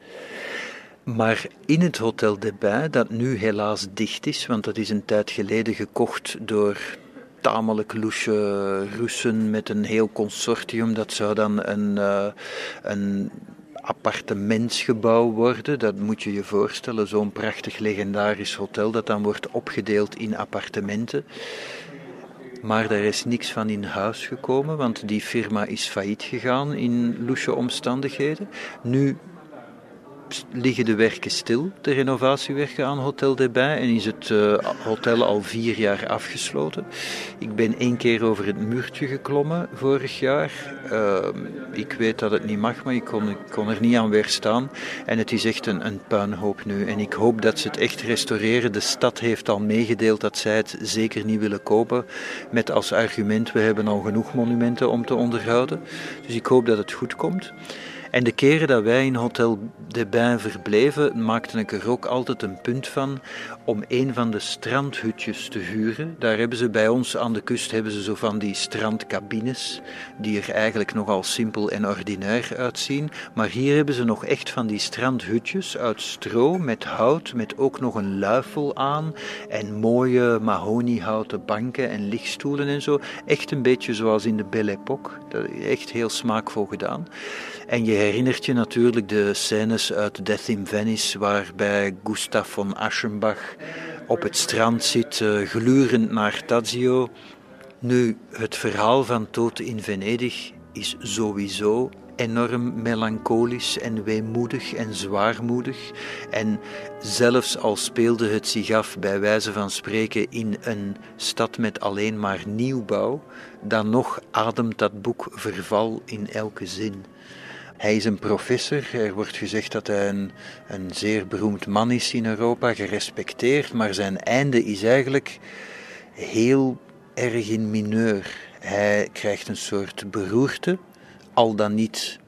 Maar in het Hotel de dat nu helaas dicht is, want dat is een tijd geleden gekocht door tamelijk loesje Russen met een heel consortium. Dat zou dan een, uh, een appartementsgebouw worden. Dat moet je je voorstellen, zo'n prachtig legendarisch hotel dat dan wordt opgedeeld in appartementen. Maar daar is niks van in huis gekomen, want die firma is failliet gegaan in loesje omstandigheden. Nu liggen de werken stil, de renovatiewerken aan Hotel de en is het uh, hotel al vier jaar afgesloten. Ik ben één keer over het muurtje geklommen vorig jaar. Uh, ik weet dat het niet mag, maar ik kon, kon, er niet aan weerstaan. En het is echt een, een puinhoop nu. En ik hoop dat ze het echt restaureren. De stad heeft al meegedeeld dat zij het zeker niet willen kopen. Met als argument, we hebben al genoeg monumenten om te onderhouden. Dus ik hoop dat het goed komt. En de keren dat wij in Hotel de Bain verbleven, maakte ik er ook altijd een punt van om een van de strandhutjes te huren. Daar hebben ze bij ons aan de kust hebben ze zo van die strandcabines, die er eigenlijk nogal simpel en ordinair uitzien. Maar hier hebben ze nog echt van die strandhutjes uit stro met hout, met ook nog een luifel aan en mooie mahoniehouten banken en lichtstoelen en zo. Echt een beetje zoals in de Belle Époque. Echt heel smaakvol gedaan. En je herinnert je natuurlijk de scènes uit Death in Venice, waarbij Gustav von Aschenbach op het strand zit, uh, glurend naar Tadzio. Nu, het verhaal van Dood in Venedig is sowieso enorm melancholisch en weemoedig en zwaarmoedig. En zelfs al speelde het zich af, bij wijze van spreken, in een stad met alleen maar nieuwbouw, dan nog ademt dat boek verval in elke zin. Hij is een professor. Er wordt gezegd dat hij een, een zeer beroemd man is in Europa, gerespecteerd, maar zijn einde is eigenlijk heel erg in mineur. Hij krijgt een soort beroerte, al dan niet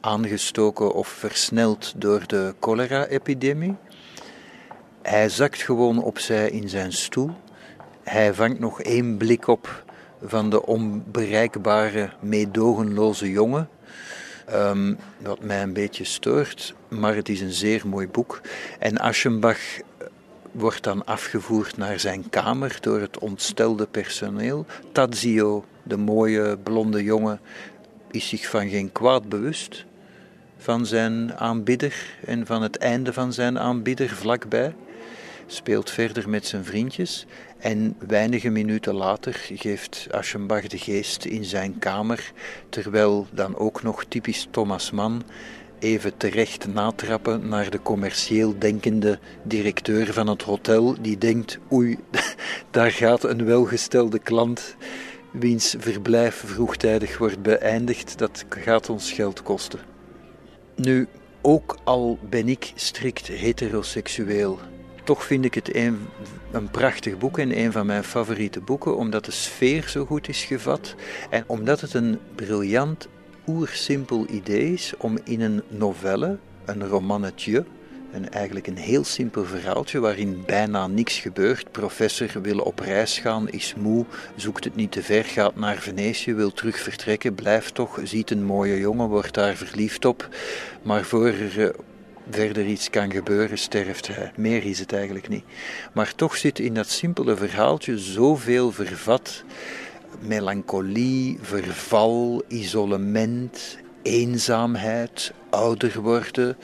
aangestoken of versneld door de cholera-epidemie. Hij zakt gewoon opzij in zijn stoel. Hij vangt nog één blik op van de onbereikbare, meedogenloze jongen Um, wat mij een beetje stoort, maar het is een zeer mooi boek. En Aschenbach wordt dan afgevoerd naar zijn kamer door het ontstelde personeel. Tadzio, de mooie blonde jongen, is zich van geen kwaad bewust van zijn aanbidder en van het einde van zijn aanbidder vlakbij. Speelt verder met zijn vriendjes en weinige minuten later geeft Aschenbach de geest in zijn kamer, terwijl dan ook nog typisch Thomas Mann even terecht natrappen naar de commercieel denkende directeur van het hotel, die denkt: oei, daar gaat een welgestelde klant wiens verblijf vroegtijdig wordt beëindigd, dat gaat ons geld kosten. Nu, ook al ben ik strikt heteroseksueel, toch vind ik het een, een prachtig boek en een van mijn favoriete boeken, omdat de sfeer zo goed is gevat en omdat het een briljant, oersimpel idee is om in een novelle, een romannetje, en eigenlijk een heel simpel verhaaltje waarin bijna niks gebeurt. Professor wil op reis gaan, is moe, zoekt het niet te ver, gaat naar Venetië, wil terug vertrekken, blijft toch, ziet een mooie jongen, wordt daar verliefd op. Maar voor er verder iets kan gebeuren, sterft hij. Meer is het eigenlijk niet. Maar toch zit in dat simpele verhaaltje zoveel vervat. Melancholie, verval, isolement, eenzaamheid, ouder worden,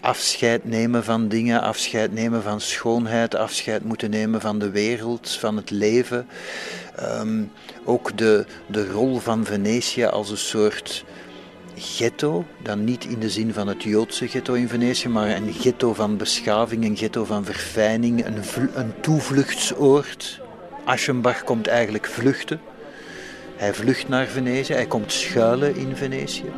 afscheid nemen van dingen, afscheid nemen van schoonheid, afscheid moeten nemen van de wereld, van het leven. Um, ook de, de rol van Venetië als een soort ghetto, dan niet in de zin van het Joodse ghetto in Venetië, maar een ghetto van beschaving, een ghetto van verfijning, een, een toevluchtsoord. Aschenbach komt eigenlijk vluchten. Hij vlucht naar Venetië, hij komt schuilen in Venetië.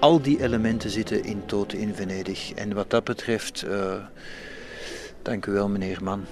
Al die elementen zitten in Tote in Venedig. En wat dat betreft, uh, dank u wel meneer Mann.